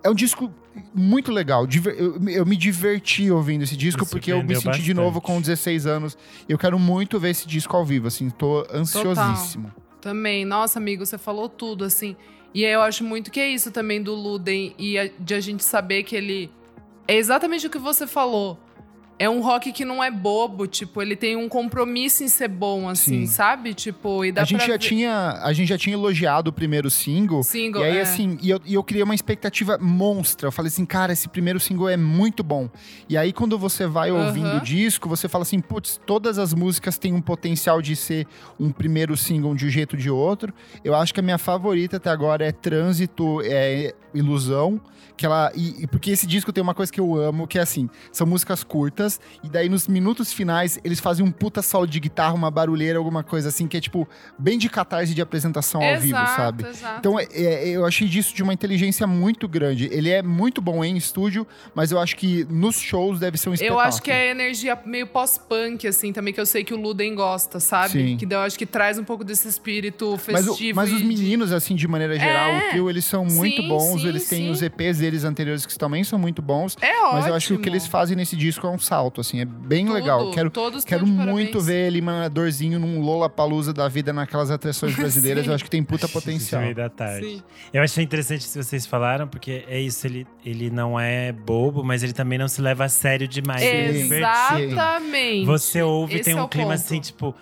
É um disco muito legal. Eu, eu me diverti ouvindo esse disco,
Me
porque eu me senti
surpreendeu
de novo
bastante.
com 16 anos. Eu quero muito ver esse disco ao vivo, assim, tô ansiosíssimo.
Também. Nossa, amigo, você falou tudo, assim. E eu acho muito que é isso também do Luden e de a gente saber que ele. É exatamente o que você falou. É um rock que não é bobo, tipo, ele tem um compromisso em ser bom, assim,
Sim.
sabe? Tipo, e dá
A gente,
pra
já
ver-
tinha, a gente já tinha elogiado o primeiro single.
Single,
E aí,
é.
assim, e eu, e eu criei uma expectativa monstra. Eu falei assim, cara, esse primeiro single é muito bom. E aí, quando você vai ouvindo
Aham.
o disco, você fala assim, putz, todas as músicas têm um potencial de ser um primeiro single de um jeito ou de outro. Eu acho que a minha favorita até agora é Trânsito, é Ilusão. Que ela, e, e porque esse disco tem uma coisa que eu amo, que é assim, são músicas curtas, e daí nos minutos finais eles fazem um puta solo de guitarra, uma barulheira, alguma coisa assim, que é tipo, bem de catarse de apresentação ao vivo,
Exato,
sabe?
exato.
Então, é- é- eu achei disso de uma inteligência muito grande. Ele é muito bom em estúdio, mas eu acho que nos shows deve ser um espetáculo.
Eu acho que é energia meio pós-punk, assim, também, que eu sei que o Luden gosta, sabe?
Sim.
Que eu acho que traz um pouco desse espírito
Mas, o-
festivo.
mas os meninos, assim, de maneira geral,
É.
o trio, eles são muito
Sim,
bons.
Sim,
eles têm
sim.
os EPs deles anteriores que também são muito bons.
É ótimo.
Mas eu acho que o que eles fazem nesse disco é um salto, assim, é bem
Tudo,
legal. Quero,
todos
quero muito
parabéns.
ver ele mandadorzinho num Lollapalooza da vida naquelas atrações brasileiras. Eu acho que tem puta potencial.
meio da tarde.
Sim.
Eu achei interessante se vocês falaram, porque é isso, ele, ele não é bobo, mas ele também não se leva a sério demais. é.
Exatamente.
Você ouve,
Esse
tem
é
um
o
clima
ponto.
assim, tipo,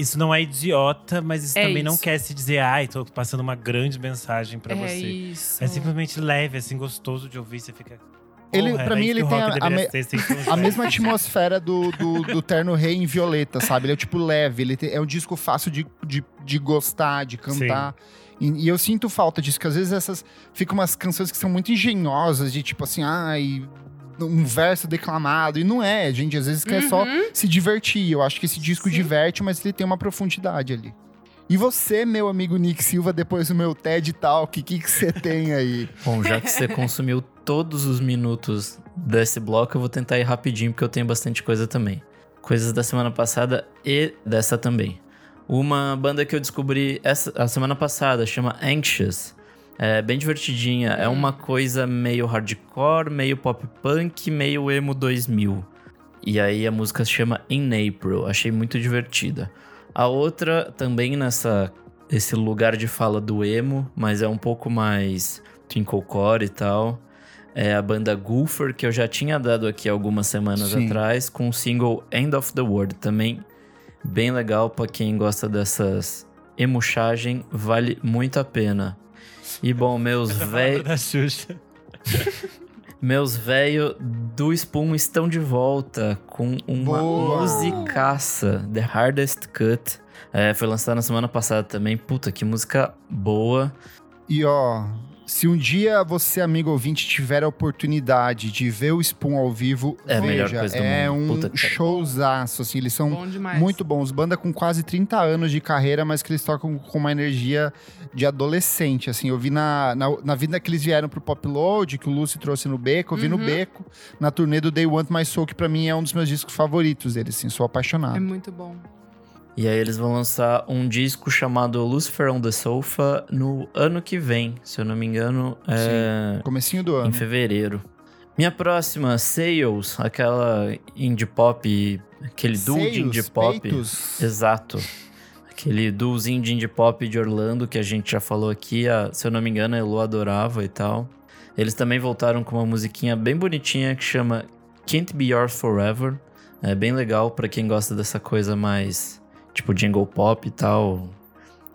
isso não é idiota, mas isso
É
também não
isso.
quer se dizer, ai, tô passando uma grande mensagem pra
é
você.
isso.
É simplesmente leve, assim, gostoso de ouvir, você fica.
Ele-
"Porra,
pra mim,
isso
ele tem a- a me-
ser,
A
jazz."
mesma atmosfera do, do, do Terno Rei em Violeta, sabe? Ele é tipo leve, ele tem- é um disco fácil de, de, de gostar, de cantar. E, e eu sinto falta disso, que às vezes essas. Ficam umas canções que são muito engenhosas, de tipo assim, ai. Um verso declamado. E não é, gente. Às vezes quer só
Uhum.
se divertir. Eu acho que esse disco
Sim.
diverte, mas ele tem uma profundidade ali. E você, meu amigo Nick Silva, depois do meu TED Talk, o que que você tem aí?
Bom, já que você consumiu todos os minutos desse bloco, eu vou tentar ir rapidinho, porque eu tenho bastante coisa também. Coisas da semana passada e dessa também. Uma banda que eu descobri essa, a semana passada chama Anxious. É bem divertidinha. É uma coisa meio hardcore, meio pop punk, meio emo 2000. E aí a música se chama In April. Achei muito divertida. A outra também nessa esse lugar de fala do emo, mas é um pouco mais twinklecore e tal. É a banda Goofer, que eu já tinha dado aqui algumas semanas
Sim.
atrás, com o single End of the World. Também bem legal pra quem gosta dessas emuchagem, vale muito a pena. E bom, meus velhos. Meus velhos do Spoon estão de volta com uma
Boa.
musicaça, The Hardest Cut. É, foi lançada na semana passada também. Puta, que música boa.
E ó, se um dia você, amigo ouvinte, tiver a oportunidade de ver o Spoon ao vivo,
É a
veja,
melhor coisa do
é
mundo.
um showzaço, assim, eles são
Bom
muito bons. Banda com quase 30 anos de carreira, mas que eles tocam com uma energia de adolescente, assim. Eu vi na, na, na vida que eles vieram pro Pop Load, que o Lucy trouxe no Beco, eu vi no
Uhum.
Beco, na turnê do They Want My Soul, que pra mim é um dos meus discos favoritos deles, assim, sou apaixonado.
É muito bom.
E aí eles vão lançar um disco chamado Lucifer on the Sofa no ano que vem, se eu não me engano, é
Comecinho do ano.
em fevereiro. Minha próxima, Sales, aquela indie pop, aquele duo de indie pop.
peitos.
Exato. Aquele duozinho de indie pop de Orlando que a gente já falou aqui, a- se eu não me engano, a Elo adorava e tal. Eles também voltaram com uma musiquinha bem bonitinha que chama Can't Be Yours Forever. É bem legal pra quem gosta dessa coisa mais tipo jingle pop e tal,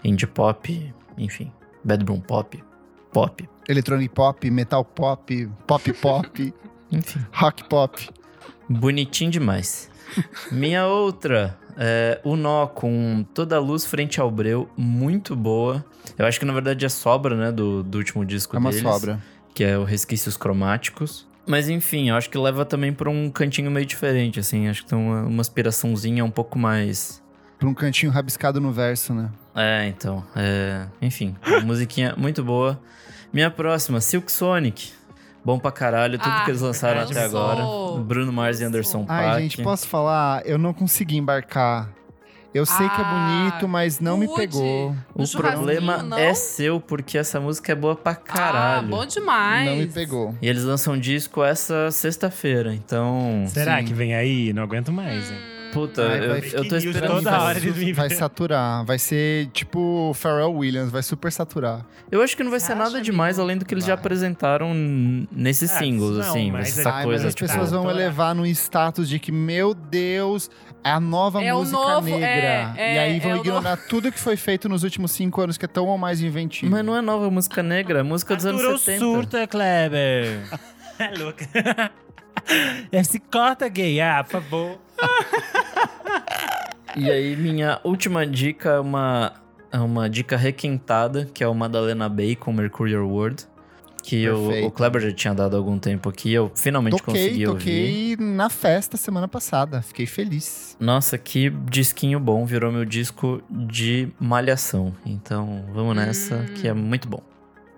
indie pop, enfim, bedroom pop, pop,
Electronic pop, metal pop, pop pop,
enfim.
rock pop.
Bonitinho demais. Minha outra é o Nó com toda a luz frente ao breu, muito boa. Eu acho que na verdade é sobra, né, do, do último disco
É uma
deles.
sobra.
Que é o Resquícios Cromáticos. Mas enfim, eu acho que leva também pra um cantinho meio diferente, assim. Acho que tem uma, uma aspiraçãozinha um pouco mais...
Pra um cantinho rabiscado no verso, né?
É, então. É... Enfim, musiquinha muito boa. Minha próxima, Silk Sonic. Bom pra caralho, tudo
Ah,
que eles lançaram
eu
até
sou.
agora. Bruno Mars e Anderson
Ai,
Paak.
gente, posso falar? Eu não consegui embarcar. Eu sei que é
Ah,
bonito, mas não me pegou.
O problema
não?
é seu, porque essa música é boa pra
Ah,
caralho.
bom demais.
Não me pegou.
E eles lançam um disco essa sexta-feira, então.
Será
Sim.
que vem aí? Não aguento mais, hein?
Puta,
Ai,
eu,
vai-
eu tô esperando.
toda
vai,
hora eles me
vai saturar. Vai ser tipo Pharrell Williams, vai super saturar.
Eu acho que não vai
Você
ser nada demais além do que eles já
Vai.
apresentaram n- nesses
Ah,
singles,
não,
assim. Vai
mas
ser
é-
essa
Ai,
coisa,
mas as
tipo.
pessoas vão elevar no status de que, meu Deus, é a nova
É
música
novo-
negra.
é, é,
e aí vão
é o
ignorar tudo que foi feito nos últimos cinco anos, que é tão ou mais inventivo.
Mas não é nova música negra, é música dos anos
Arthur
70.
surta, Kleber. é louca. É, Se corta, gay. Ah, por favor.
E aí, minha última dica é uma, é uma dica requentada, que é o Madalena Bay com Mercurial World. que o,
Perfeito.
o Kleber já tinha dado há algum tempo aqui. Eu finalmente
Toquei,
consegui ouvir.
toquei na festa semana passada. Fiquei feliz.
Nossa, que disquinho bom. Virou meu disco de malhação. Então, vamos nessa,
Hum.
que é muito bom.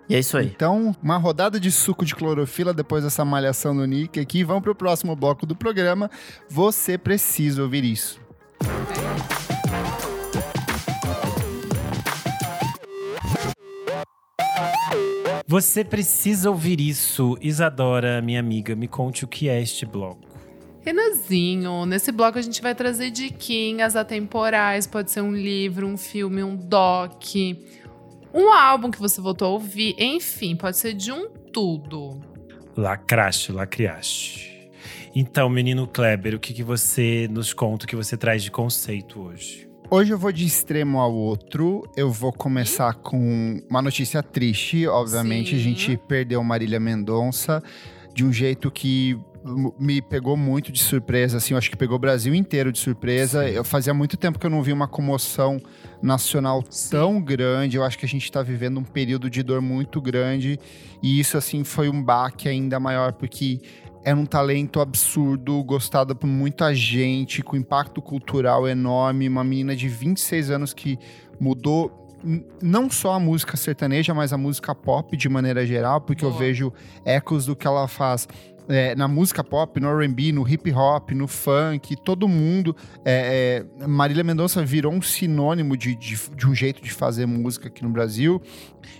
E é isso aí.
Então, uma rodada de suco de clorofila depois dessa malhação do Nick aqui. Vamos pro próximo bloco do programa. Você precisa ouvir isso.
Você precisa ouvir isso. Isadora, minha amiga, me conte o que é este bloco.
Renanzinho, nesse bloco a gente vai trazer diquinhas atemporais, pode ser um livro, um filme, um doc, um álbum que você voltou a ouvir, enfim, pode ser de um tudo.
Lacraste, lacriaste. Então, menino Kleber, o que, que você nos conta, o que você traz de conceito hoje?
Hoje eu vou de extremo ao outro. Eu vou começar com uma notícia triste. Obviamente, a
Sim.
gente perdeu Marília Mendonça de um jeito que me pegou muito de surpresa. Assim, eu acho que pegou o Brasil inteiro de surpresa.
Sim.
Eu fazia muito tempo que eu não vi uma comoção nacional
Sim.
tão grande. Eu acho que a gente está vivendo um período de dor muito grande. E isso, assim, foi um baque ainda maior, porque era um talento absurdo, gostado por muita gente, com impacto cultural enorme. Uma menina de 26 anos que mudou não só a música sertaneja, mas a música pop de maneira geral, porque eu
Boa.
vejo ecos do que ela faz. É, na música pop, no R&B, no hip hop, no funk, todo mundo. é, é, Marília Mendonça virou um sinônimo de, de, de um jeito de fazer música aqui no Brasil.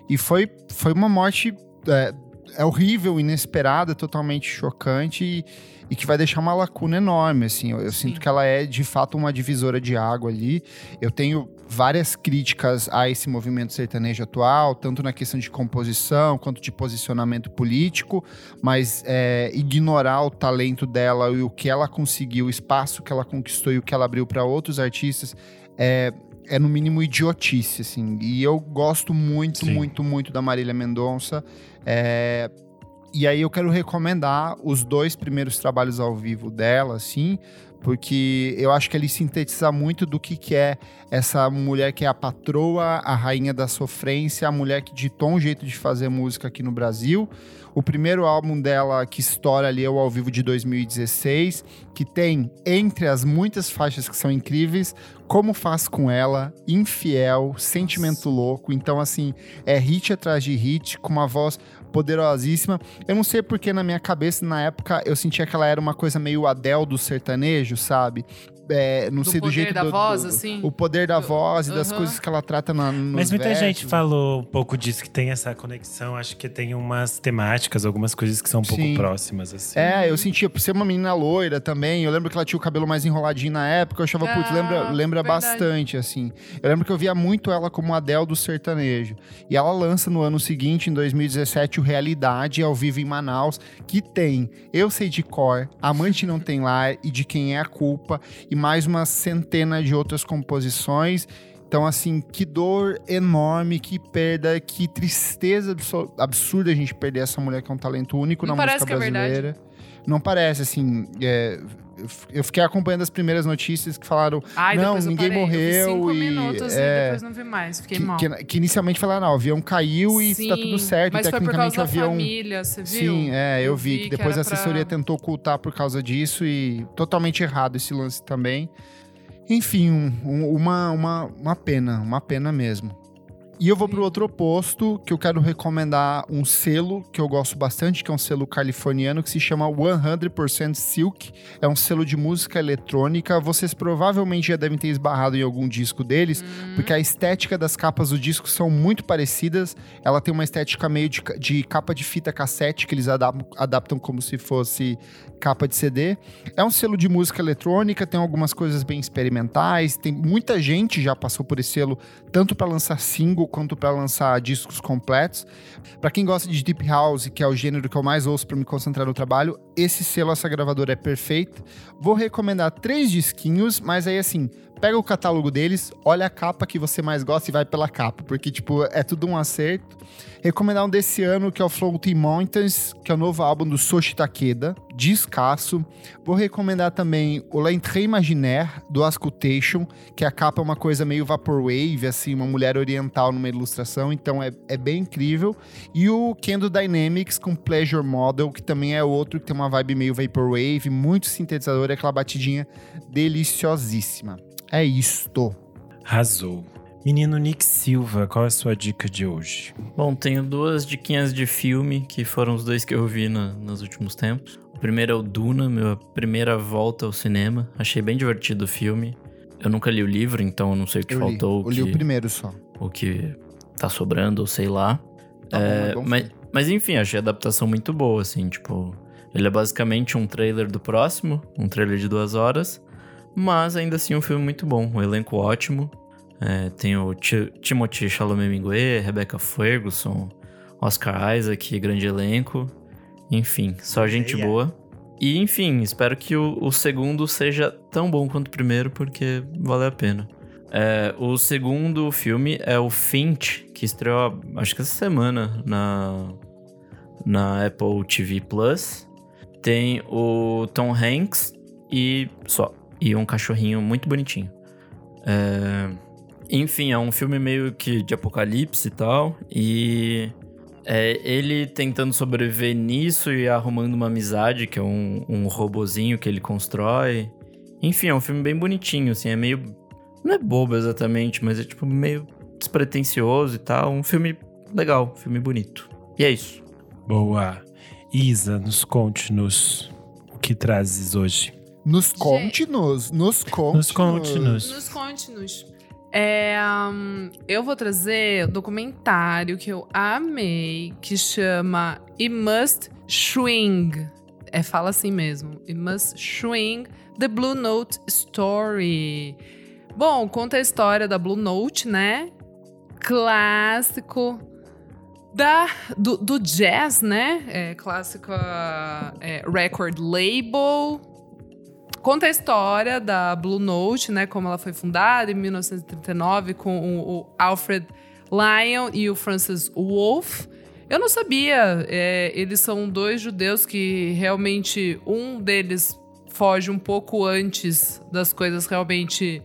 E foi, foi uma morte é, é horrível, inesperada, totalmente chocante e, e que vai deixar uma lacuna enorme, assim. Eu, eu sinto que ela é, de fato, uma divisora de água ali. Eu tenho várias críticas a esse movimento sertanejo atual, tanto na questão de composição quanto de posicionamento político, mas é, ignorar o talento dela e o que ela conseguiu, o espaço que ela conquistou e o que ela abriu para outros artistas é, é no mínimo idiotice, assim. E eu gosto muito,
Sim.
muito, muito da Marília Mendonça. É, e aí eu quero recomendar os dois primeiros trabalhos ao vivo dela, assim, porque eu acho que ele sintetiza muito do que, que é essa mulher que é a patroa, a rainha da sofrência, a mulher que ditou um jeito de fazer música aqui no Brasil. O primeiro álbum dela que estoura ali é o Ao Vivo de 2016, que tem, entre as muitas faixas que são incríveis, Como Faz Com Ela, Infiel, Sentimento Louco. Então, assim, é hit atrás de hit, com uma voz poderosíssima. Eu não sei porque na minha cabeça, na época, eu sentia que ela era uma coisa meio Adele do sertanejo, sabe? É, não
Do
sei do
poder
jeito
da
do,
voz,
do-
assim?
O poder da voz e das coisas que ela trata na, nos
Mas muita
versos.
gente falou um pouco disso, que tem essa conexão. Acho que tem umas temáticas, algumas coisas que são um pouco
Sim.
próximas, assim.
É, eu sentia, por ser uma menina loira também, eu lembro que ela tinha o cabelo mais enroladinho na época, eu achava, putz,
Ah,
lembra, lembra
verdade.
bastante, assim. Eu lembro que eu via muito ela como Adele do sertanejo. E ela lança no ano seguinte, em 2017, o Realidade, ao vivo em Manaus, que tem Eu Sei de Cor, Amante Não Tem Lar e De Quem É a Culpa, e mais uma centena de outras composições. Então, assim, que dor enorme, que perda, que tristeza absurda a gente perder essa mulher que é um talento único
Não
na música
é
brasileira. Não parece, assim. é, eu eu fiquei acompanhando as primeiras notícias que falaram
Ai,
Não,
eu
ninguém
parei. Eu vi
morreu
cinco
e,
minutos
é,
e depois não vi mais. Fiquei
que,
mal.
que, que inicialmente falaram, não, o avião caiu e
Sim,
tá tudo certo.
Mas
e
foi por causa
tecnicamente o avião.
família, você viu?
Sim, é, eu, vi, que depois a
era pra-
assessoria tentou ocultar por causa disso e totalmente errado esse lance também. Enfim, um- um- uma, uma, uma pena, uma pena mesmo. E eu vou pro outro oposto, que eu quero recomendar um selo que eu gosto bastante, que é um selo californiano que se chama 100% Silk. É um selo de música eletrônica. Vocês provavelmente já devem ter esbarrado em algum disco deles, porque a estética das capas do disco são muito parecidas. Ela tem uma estética meio de, de capa de fita cassete, que eles adaptam, adaptam como se fosse capa de CD. É um selo de música eletrônica, tem algumas coisas bem experimentais. Tem muita gente já passou por esse selo, tanto para lançar single quanto para lançar discos completos. Para quem gosta de deep house, que é o gênero que eu mais ouço para me concentrar no trabalho, esse selo, essa gravadora é perfeita. Vou recomendar três disquinhos, mas aí assim, pega o catálogo deles, olha a capa que você mais gosta e vai pela capa, porque tipo, é tudo um acerto. Recomendar um desse ano, que é o Floating Mountains, que é o novo álbum do Soshi Takeda, descasso. Vou recomendar também o L'Entrée Imaginaire, do Ascultation, que a capa é uma coisa meio vaporwave, assim, uma mulher oriental numa ilustração, então é, é bem incrível. E o Kendo Dynamics com Pleasure Model, que também é outro que tem uma vibe meio vaporwave, muito sintetizador, é aquela batidinha deliciosíssima. É isto.
Arrasou. Menino Nick Silva, qual é a sua dica de hoje?
Bom, tenho duas diquinhas de filme, que foram os dois que eu vi na- nos últimos tempos. O primeiro é o Duna, minha primeira volta ao cinema. Achei bem divertido o filme. Eu nunca li o livro, então eu não sei o que
Eu li,
faltou,
eu
o
li o
que,
primeiro só.
o que tá sobrando, ou sei lá.
Tá bom,
É,
é bom
mas,
filme.
mas enfim, achei a adaptação muito boa, assim, tipo... Ele é basicamente um trailer do próximo, um trailer de duas horas, mas ainda assim um filme muito bom, um elenco ótimo. É, tem o Ti- Timothée Chalamet-Minguet, Rebecca Ferguson, Oscar Isaac, grande elenco. Enfim, só gente
Leia.
boa. E enfim, espero que o, o segundo seja tão bom quanto o primeiro, porque vale a pena. É, o segundo filme é o Finch, que estreou acho que essa semana na, na Apple TV Plus. Tem o Tom Hanks e só. E um cachorrinho muito bonitinho. É, enfim, é um filme meio que de apocalipse e tal. E é ele tentando sobreviver nisso e arrumando uma amizade, que é um, um robozinho que ele constrói. Enfim, é um filme bem bonitinho, assim, é meio. Não é bobo exatamente, mas é tipo meio despretensioso e tal. Um filme legal, um filme bonito. E é isso.
Boa. Isa, nos conte-nos o que trazes hoje.
Nos conte-nos, nos conte-nos.
Nos conte-nos.
Nos conte-nos. É, hum, eu vou trazer o documentário que eu amei, que chama It Must Swing. É, fala assim mesmo. It Must Swing The Blue Note Story. Bom, conta a história da Blue Note, né? Clássico da, do, do jazz, né? É, clássico é, record label conta a história da Blue Note, né? Como ela foi fundada em 1939 com o, Alfred Lyon e o Francis Wolff. Eu não sabia. é, eles são dois judeus que realmente um deles foge um pouco antes das coisas realmente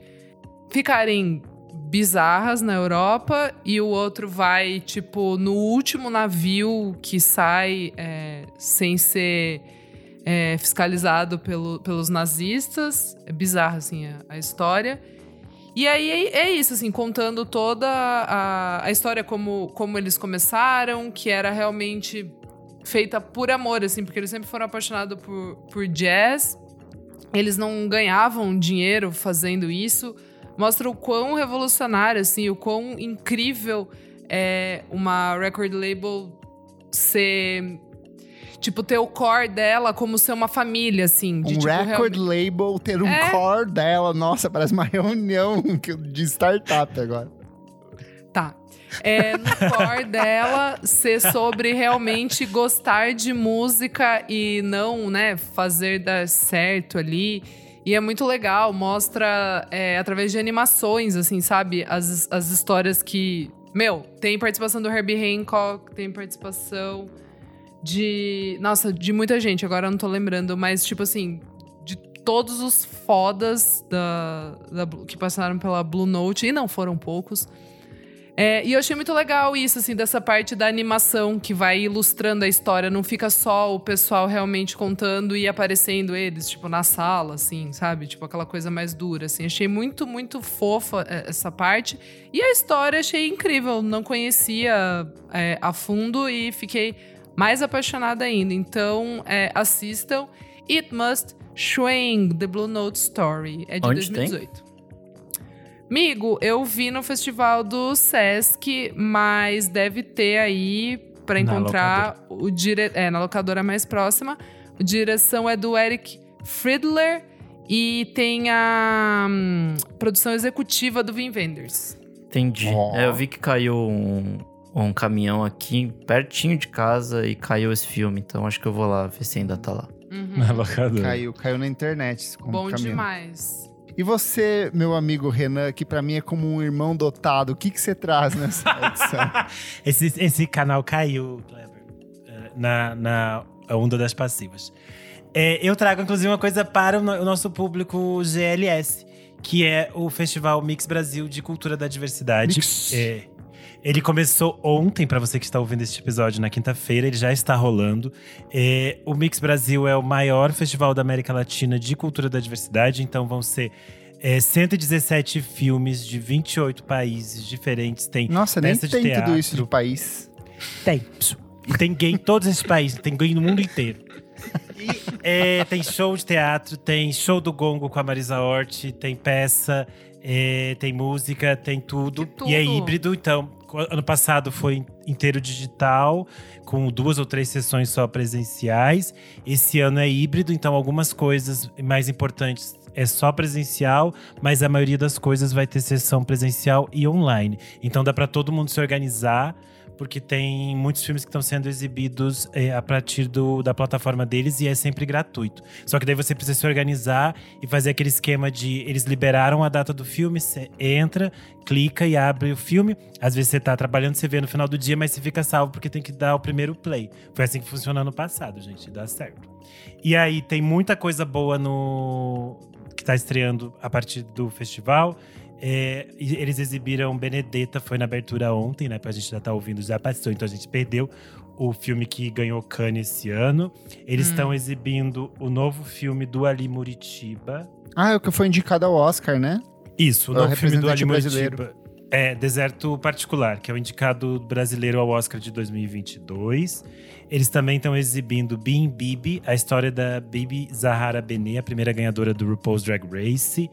ficarem bizarras na Europa e o outro vai tipo no último navio que sai é, sem ser é, fiscalizado pelo- pelos nazistas. É bizarra, assim, a, a história. E aí é, é isso, assim, contando toda a, a história, como, como eles começaram, que era realmente feita por amor, assim, porque eles sempre foram apaixonados por, por jazz. Eles não ganhavam dinheiro fazendo isso. Mostra o quão revolucionário, assim, o quão incrível é uma record label ser Tipo, ter o core dela como ser uma família, assim. De,
Um
tipo,
record
realmente-
label, ter um
É.
core dela. Nossa, parece uma reunião de startup agora.
Tá. É, no core dela ser sobre realmente gostar de música e não, né, fazer dar certo ali. E é muito legal, mostra é, através de animações, assim, sabe? As, as histórias que. Meu, tem participação do Herbie Hancock, tem participação de. Nossa, de muita gente, agora eu não tô lembrando, mas, tipo assim, de todos os fodas da, da que passaram pela Blue Note, e não foram poucos. É, e eu achei muito legal isso, assim, dessa parte da animação que vai ilustrando a história. Não fica só o pessoal realmente contando e aparecendo eles, tipo, na sala, assim, sabe? Tipo, aquela coisa mais dura, assim. Achei muito, muito fofa é, essa parte. E a história achei incrível. Não conhecia é, a fundo e fiquei mais apaixonada ainda. Então, é, assistam. It Must Swing, The Blue Note Story. É de
Onde tem?
2018. Amigo, eu vi no festival do Sesc, mas deve ter aí pra
Na
encontrar o dire... é, na locadora mais próxima. A direção é do Eric Friedler e tem a hum, produção executiva do Vin Wenders.
Entendi.
Ó.
É, eu vi que caiu um, um caminhão aqui pertinho de casa e caiu esse filme, então acho que eu vou lá ver se ainda tá lá.
Uhum.
na locadora.
Caiu, caiu na internet. como
Bom
caminho.
demais.
E você, meu amigo Renan, que pra mim é como um irmão dotado, o que, que você traz nessa edição?
Esse, esse canal caiu, Kleber, eh, na, na onda das passivas. É, eu trago, inclusive, uma coisa para o nosso público GLS, que é o Festival Mix Brasil de Cultura da Diversidade.
Mix.
É, ele começou ontem, para você que está ouvindo este episódio na quinta-feira, ele já está rolando. É, o Mix Brasil é o maior festival da América Latina de cultura da diversidade, então vão ser é, 117 filmes de 28 países diferentes. Tem
Nossa, nem tem tudo isso de
teatro.
país.
tem. E tem gay em todos esses países, tem gay no mundo inteiro. E, é, tem show de teatro, tem show do gongo com a Marisa Hort, tem peça, é, tem música, tem tudo.
Que
E é
tudo.
híbrido, então. Ano passado foi inteiro digital, com duas ou três sessões só presenciais. Esse ano é híbrido, então algumas coisas mais importantes é só presencial, mas a maioria das coisas vai ter sessão presencial e online. Então dá para todo mundo se organizar, porque tem muitos filmes que estão sendo exibidos é, a partir do, da plataforma deles e é sempre gratuito. Só que daí você precisa se organizar e fazer aquele esquema de eles liberaram a data do filme, você entra, clica e abre o filme. Às vezes você tá trabalhando, você vê no final do dia, mas você fica salvo porque tem que dar o primeiro play. Foi assim que funcionou no passado, gente, dá certo. E aí tem muita coisa boa no que tá estreando a partir do festival. É, eles exibiram Benedetta, foi na abertura ontem, né? Pra gente já tá ouvindo, já passou, então a gente perdeu o filme que ganhou Cannes esse ano. Eles estão exibindo o novo filme do Ali Muritiba.
Ah, é o que foi indicado ao Oscar, né?
Isso, o
É o
novo filme do Ali
representante
Muritiba. É, Deserto Particular, que é o indicado brasileiro ao Oscar de 2022. Eles também estão exibindo Being Bibi, a história da Bibi Zahara Benet, a primeira ganhadora do RuPaul's Drag Race.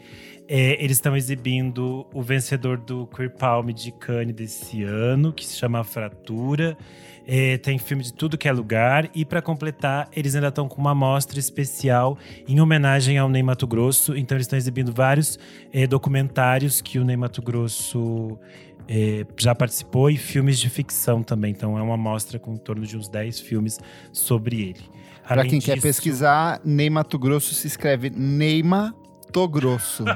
É, eles estão exibindo o vencedor do Queer Palm de Cannes desse ano, que se chama Fratura. É, tem filme de tudo que é lugar. E para completar, eles ainda estão com uma mostra especial em homenagem ao Ney Mato Grosso. Então eles estão exibindo vários é, documentários que o Ney Mato Grosso é, já participou e filmes de ficção também. Então é uma mostra com em torno de uns 10 filmes sobre ele. Além
quem quer
disso-
pesquisar, Ney Mato Grosso se escreve Neima Grosso.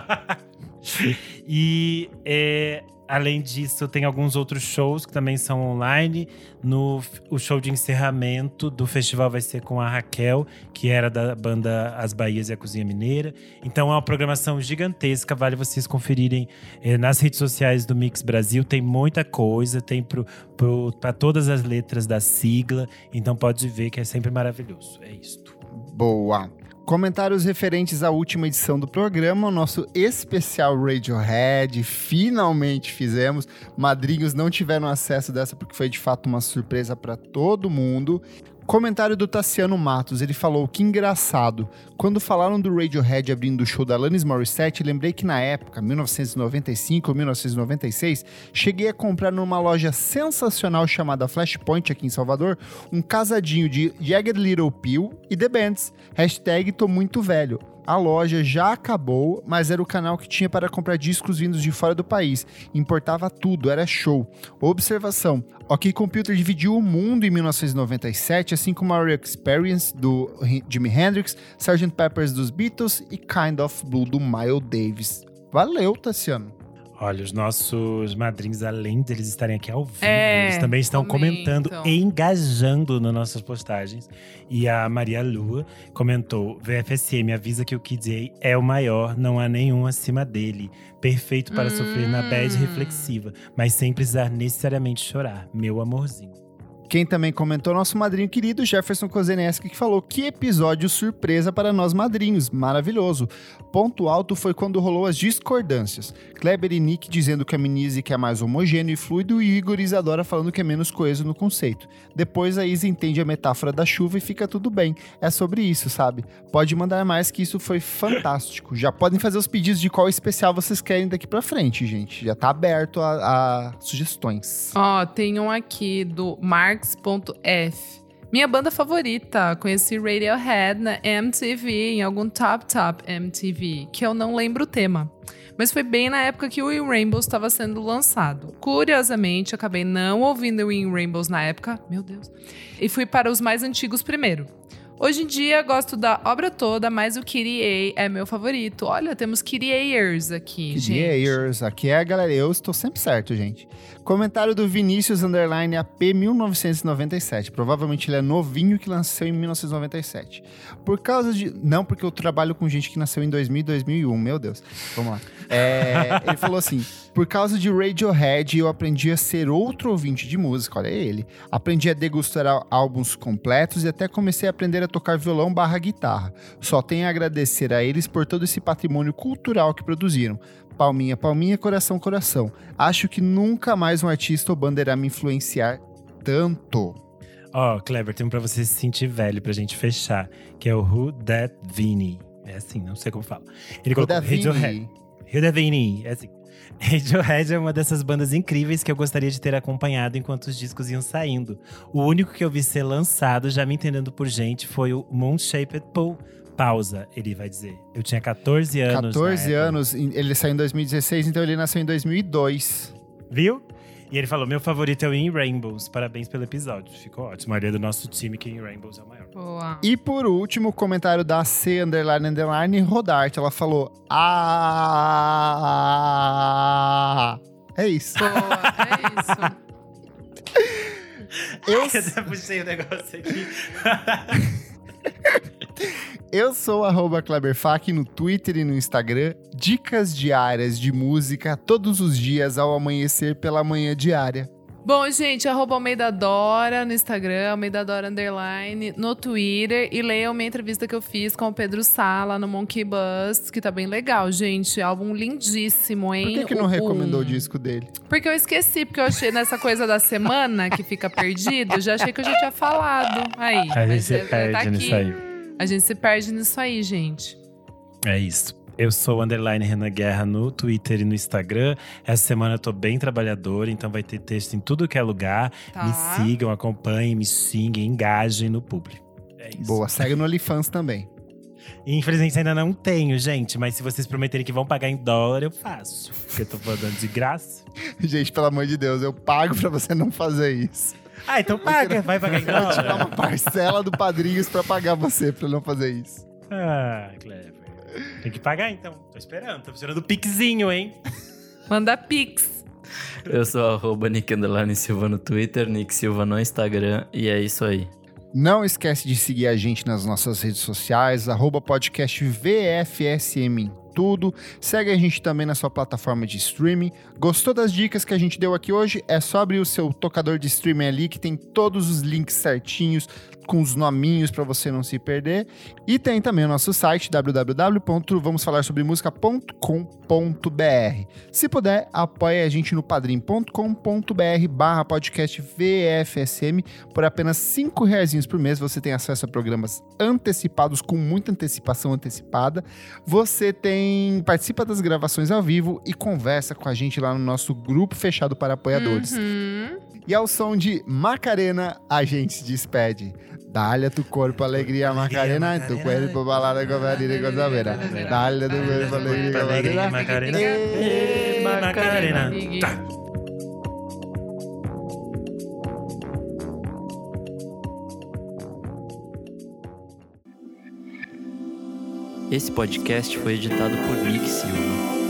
E é, além disso, tem alguns outros shows que também são online. No, o show de encerramento do festival vai ser com a Raquel, que era da banda As Bahias e a Cozinha Mineira. Então é uma programação gigantesca, vale vocês conferirem é, nas redes sociais do Mix Brasil. Tem muita coisa, tem para todas as letras da sigla. Então pode ver que é sempre maravilhoso. É isto.
Boa. Comentários referentes à última edição do programa, o nosso especial Radiohead. Finalmente fizemos. Madrinhos não tiveram acesso dessa porque foi de fato uma surpresa para todo mundo. Comentário do Tassiano Matos, ele falou que engraçado. Quando falaram do Radiohead abrindo o show da Alanis Morissette, lembrei que na época, 1995 ou 1996, cheguei a comprar numa loja sensacional chamada Flashpoint aqui em Salvador, um casadinho de Jagged Little Pill e The Bands. Hashtag tô muito velho. A loja já acabou, mas era o canal que tinha para comprar discos vindos de fora do país. Importava tudo, era show. Observação: OK Computer dividiu o mundo em 1997, assim como a Experience do Jimi Hendrix, Sgt. Peppers dos Beatles e Kind of Blue do Miles Davis. Valeu, Tassiano.
Olha, os nossos madrinhos, além deles estarem aqui ao vivo,
É,
eles também estão comentando
comentam.
e engajando nas nossas postagens. E a Maria Lua comentou: VFSM avisa que o Kid A é o maior, não há nenhum acima dele. Perfeito para sofrer na bad
Hum.
reflexiva, mas sem precisar necessariamente chorar. Meu amorzinho.
Quem também comentou, nosso madrinho querido Jefferson Kozeneski, que falou que episódio surpresa para nós madrinhos, maravilhoso. Ponto alto foi quando rolou as discordâncias. Kleber e Nick dizendo que a Minise é mais homogêneo e fluido e Igor e Isadora falando que é menos coeso no conceito. Depois a Isa entende a metáfora da chuva e fica tudo bem. É sobre isso, sabe? Pode mandar mais que isso foi fantástico. Já podem fazer os pedidos de qual especial vocês querem daqui pra frente, gente. Já tá aberto a, a sugestões.
Ó, tem um aqui do Marx.f. Minha banda favorita, conheci Radiohead na MTV, em algum Top Top MTV, que eu não lembro o tema. Mas foi bem na época que o In Rainbows estava sendo lançado. Curiosamente, acabei não ouvindo o In Rainbows na época, meu Deus, e fui para os mais antigos primeiro. Hoje em dia, gosto da obra toda, mas o A é meu favorito. Olha, temos Ayers aqui, gente.
Years, aqui é a galera. Eu estou sempre certo, gente. Comentário do Vinícius Underline AP 1997. Provavelmente ele é novinho que nasceu em 1997. Por causa de. Não, porque eu trabalho com gente que nasceu em 2000 e 2001. Meu Deus. Vamos lá. É, ele falou assim: por causa de Radiohead, eu aprendi a ser outro ouvinte de música. Olha ele. Aprendi a degustar álbuns completos e até comecei a aprender a tocar violão barra guitarra. Só tenho a agradecer a eles por todo esse patrimônio cultural que produziram. Palminha, palminha, coração, coração. Acho que nunca mais um artista ou banda irá me influenciar tanto.
Ó, Kleber, tem um pra você se sentir velho pra gente fechar, que é o Who That Vini. É assim, não sei como fala. Ele colocou. Radiohead. Who That Vini, é assim. Radiohead é uma dessas bandas incríveis que eu gostaria de ter acompanhado enquanto os discos iam saindo. O único que eu vi ser lançado, já me entendendo por gente, foi o Moon Shaped Pool. Pausa, ele vai dizer. Eu tinha 14 anos. na
14
época.
anos, em- ele saiu em 2016, então ele nasceu em 2002.
Viu? E ele falou: meu favorito é o In Rainbows. Parabéns pelo episódio. Ficou ótimo. Ele é do nosso time que In Rainbows é o maior.
Boa.
E por último, o comentário da C underline underline Rodarte. Ela falou: Ah. É isso.
Boa, é isso.
Eu,
Eu até puxei o negócio aqui.
eu sou arroba Kleberfac no Twitter e no Instagram. Dicas diárias de música todos os dias ao amanhecer pela manhã diária.
Bom, gente, arroba Almeida Dora no Instagram, Almeida Dora Underline, no Twitter. E leiam minha entrevista que eu fiz com o Pedro Sala no Monkey Bus, que tá bem legal, gente. Álbum lindíssimo,
Por
hein?
que, que não
O-
recomendou o
um.
disco dele?
Porque eu esqueci, porque eu achei nessa coisa da semana que fica perdido, já achei que eu já tinha falado. Aí,
A gente
mas
se
é-
perde
tá aqui.
nisso aí.
A gente se perde nisso aí, gente.
É isso. Eu sou o Underline Renan Guerra no Twitter e no Instagram. Essa semana eu tô bem trabalhador, então vai ter texto em tudo que é lugar.
Tá.
Me sigam, acompanhem, me xinguem, engajem no público. É isso.
Boa, segue no OnlyFans também.
Infelizmente ainda não tenho, gente, mas se vocês prometerem que vão pagar em dólar, eu faço. Porque eu tô falando de graça.
Gente, pelo amor de Deus, eu pago pra você não fazer isso.
Ah, então paga, vai pagar em
Vou tirar uma parcela do Padrinhos pra pagar você pra não fazer isso.
Ah, Clever. Tem que pagar então. Tô esperando, tô esperando o pixinho, hein?
Manda pix.
Eu sou arroba Nick Silva no Twitter, Nick Silva no Instagram, e é isso aí.
Não esquece de seguir a gente nas nossas redes sociais, arroba podcast VFSM em tudo. Segue a gente também na sua plataforma de streaming. Gostou das dicas que a gente deu aqui hoje? É só abrir o seu tocador de streaming ali que tem todos os links certinhos, com os nominhos para você não se perder. E tem também o nosso site www.vamosfalarsobremusica.com.br. Se puder, apoie a gente no padrim.com.br barra podcast VFSM. Por apenas cinco reais por mês você tem acesso a programas antecipados com muita antecipação antecipada. Você tem participa das gravações ao vivo e conversa com a gente lá no nosso grupo fechado para apoiadores.
Uhum.
E ao som de Macarena, a gente se despede. Dá-lhe a tu corpo alegria, Macarena, tu corpo balada governa e gozavera. Dá-lhe a tu corpo alegria, Macarena.
Macarena. Macarena. Tá.
Esse podcast foi editado por Nick Silva.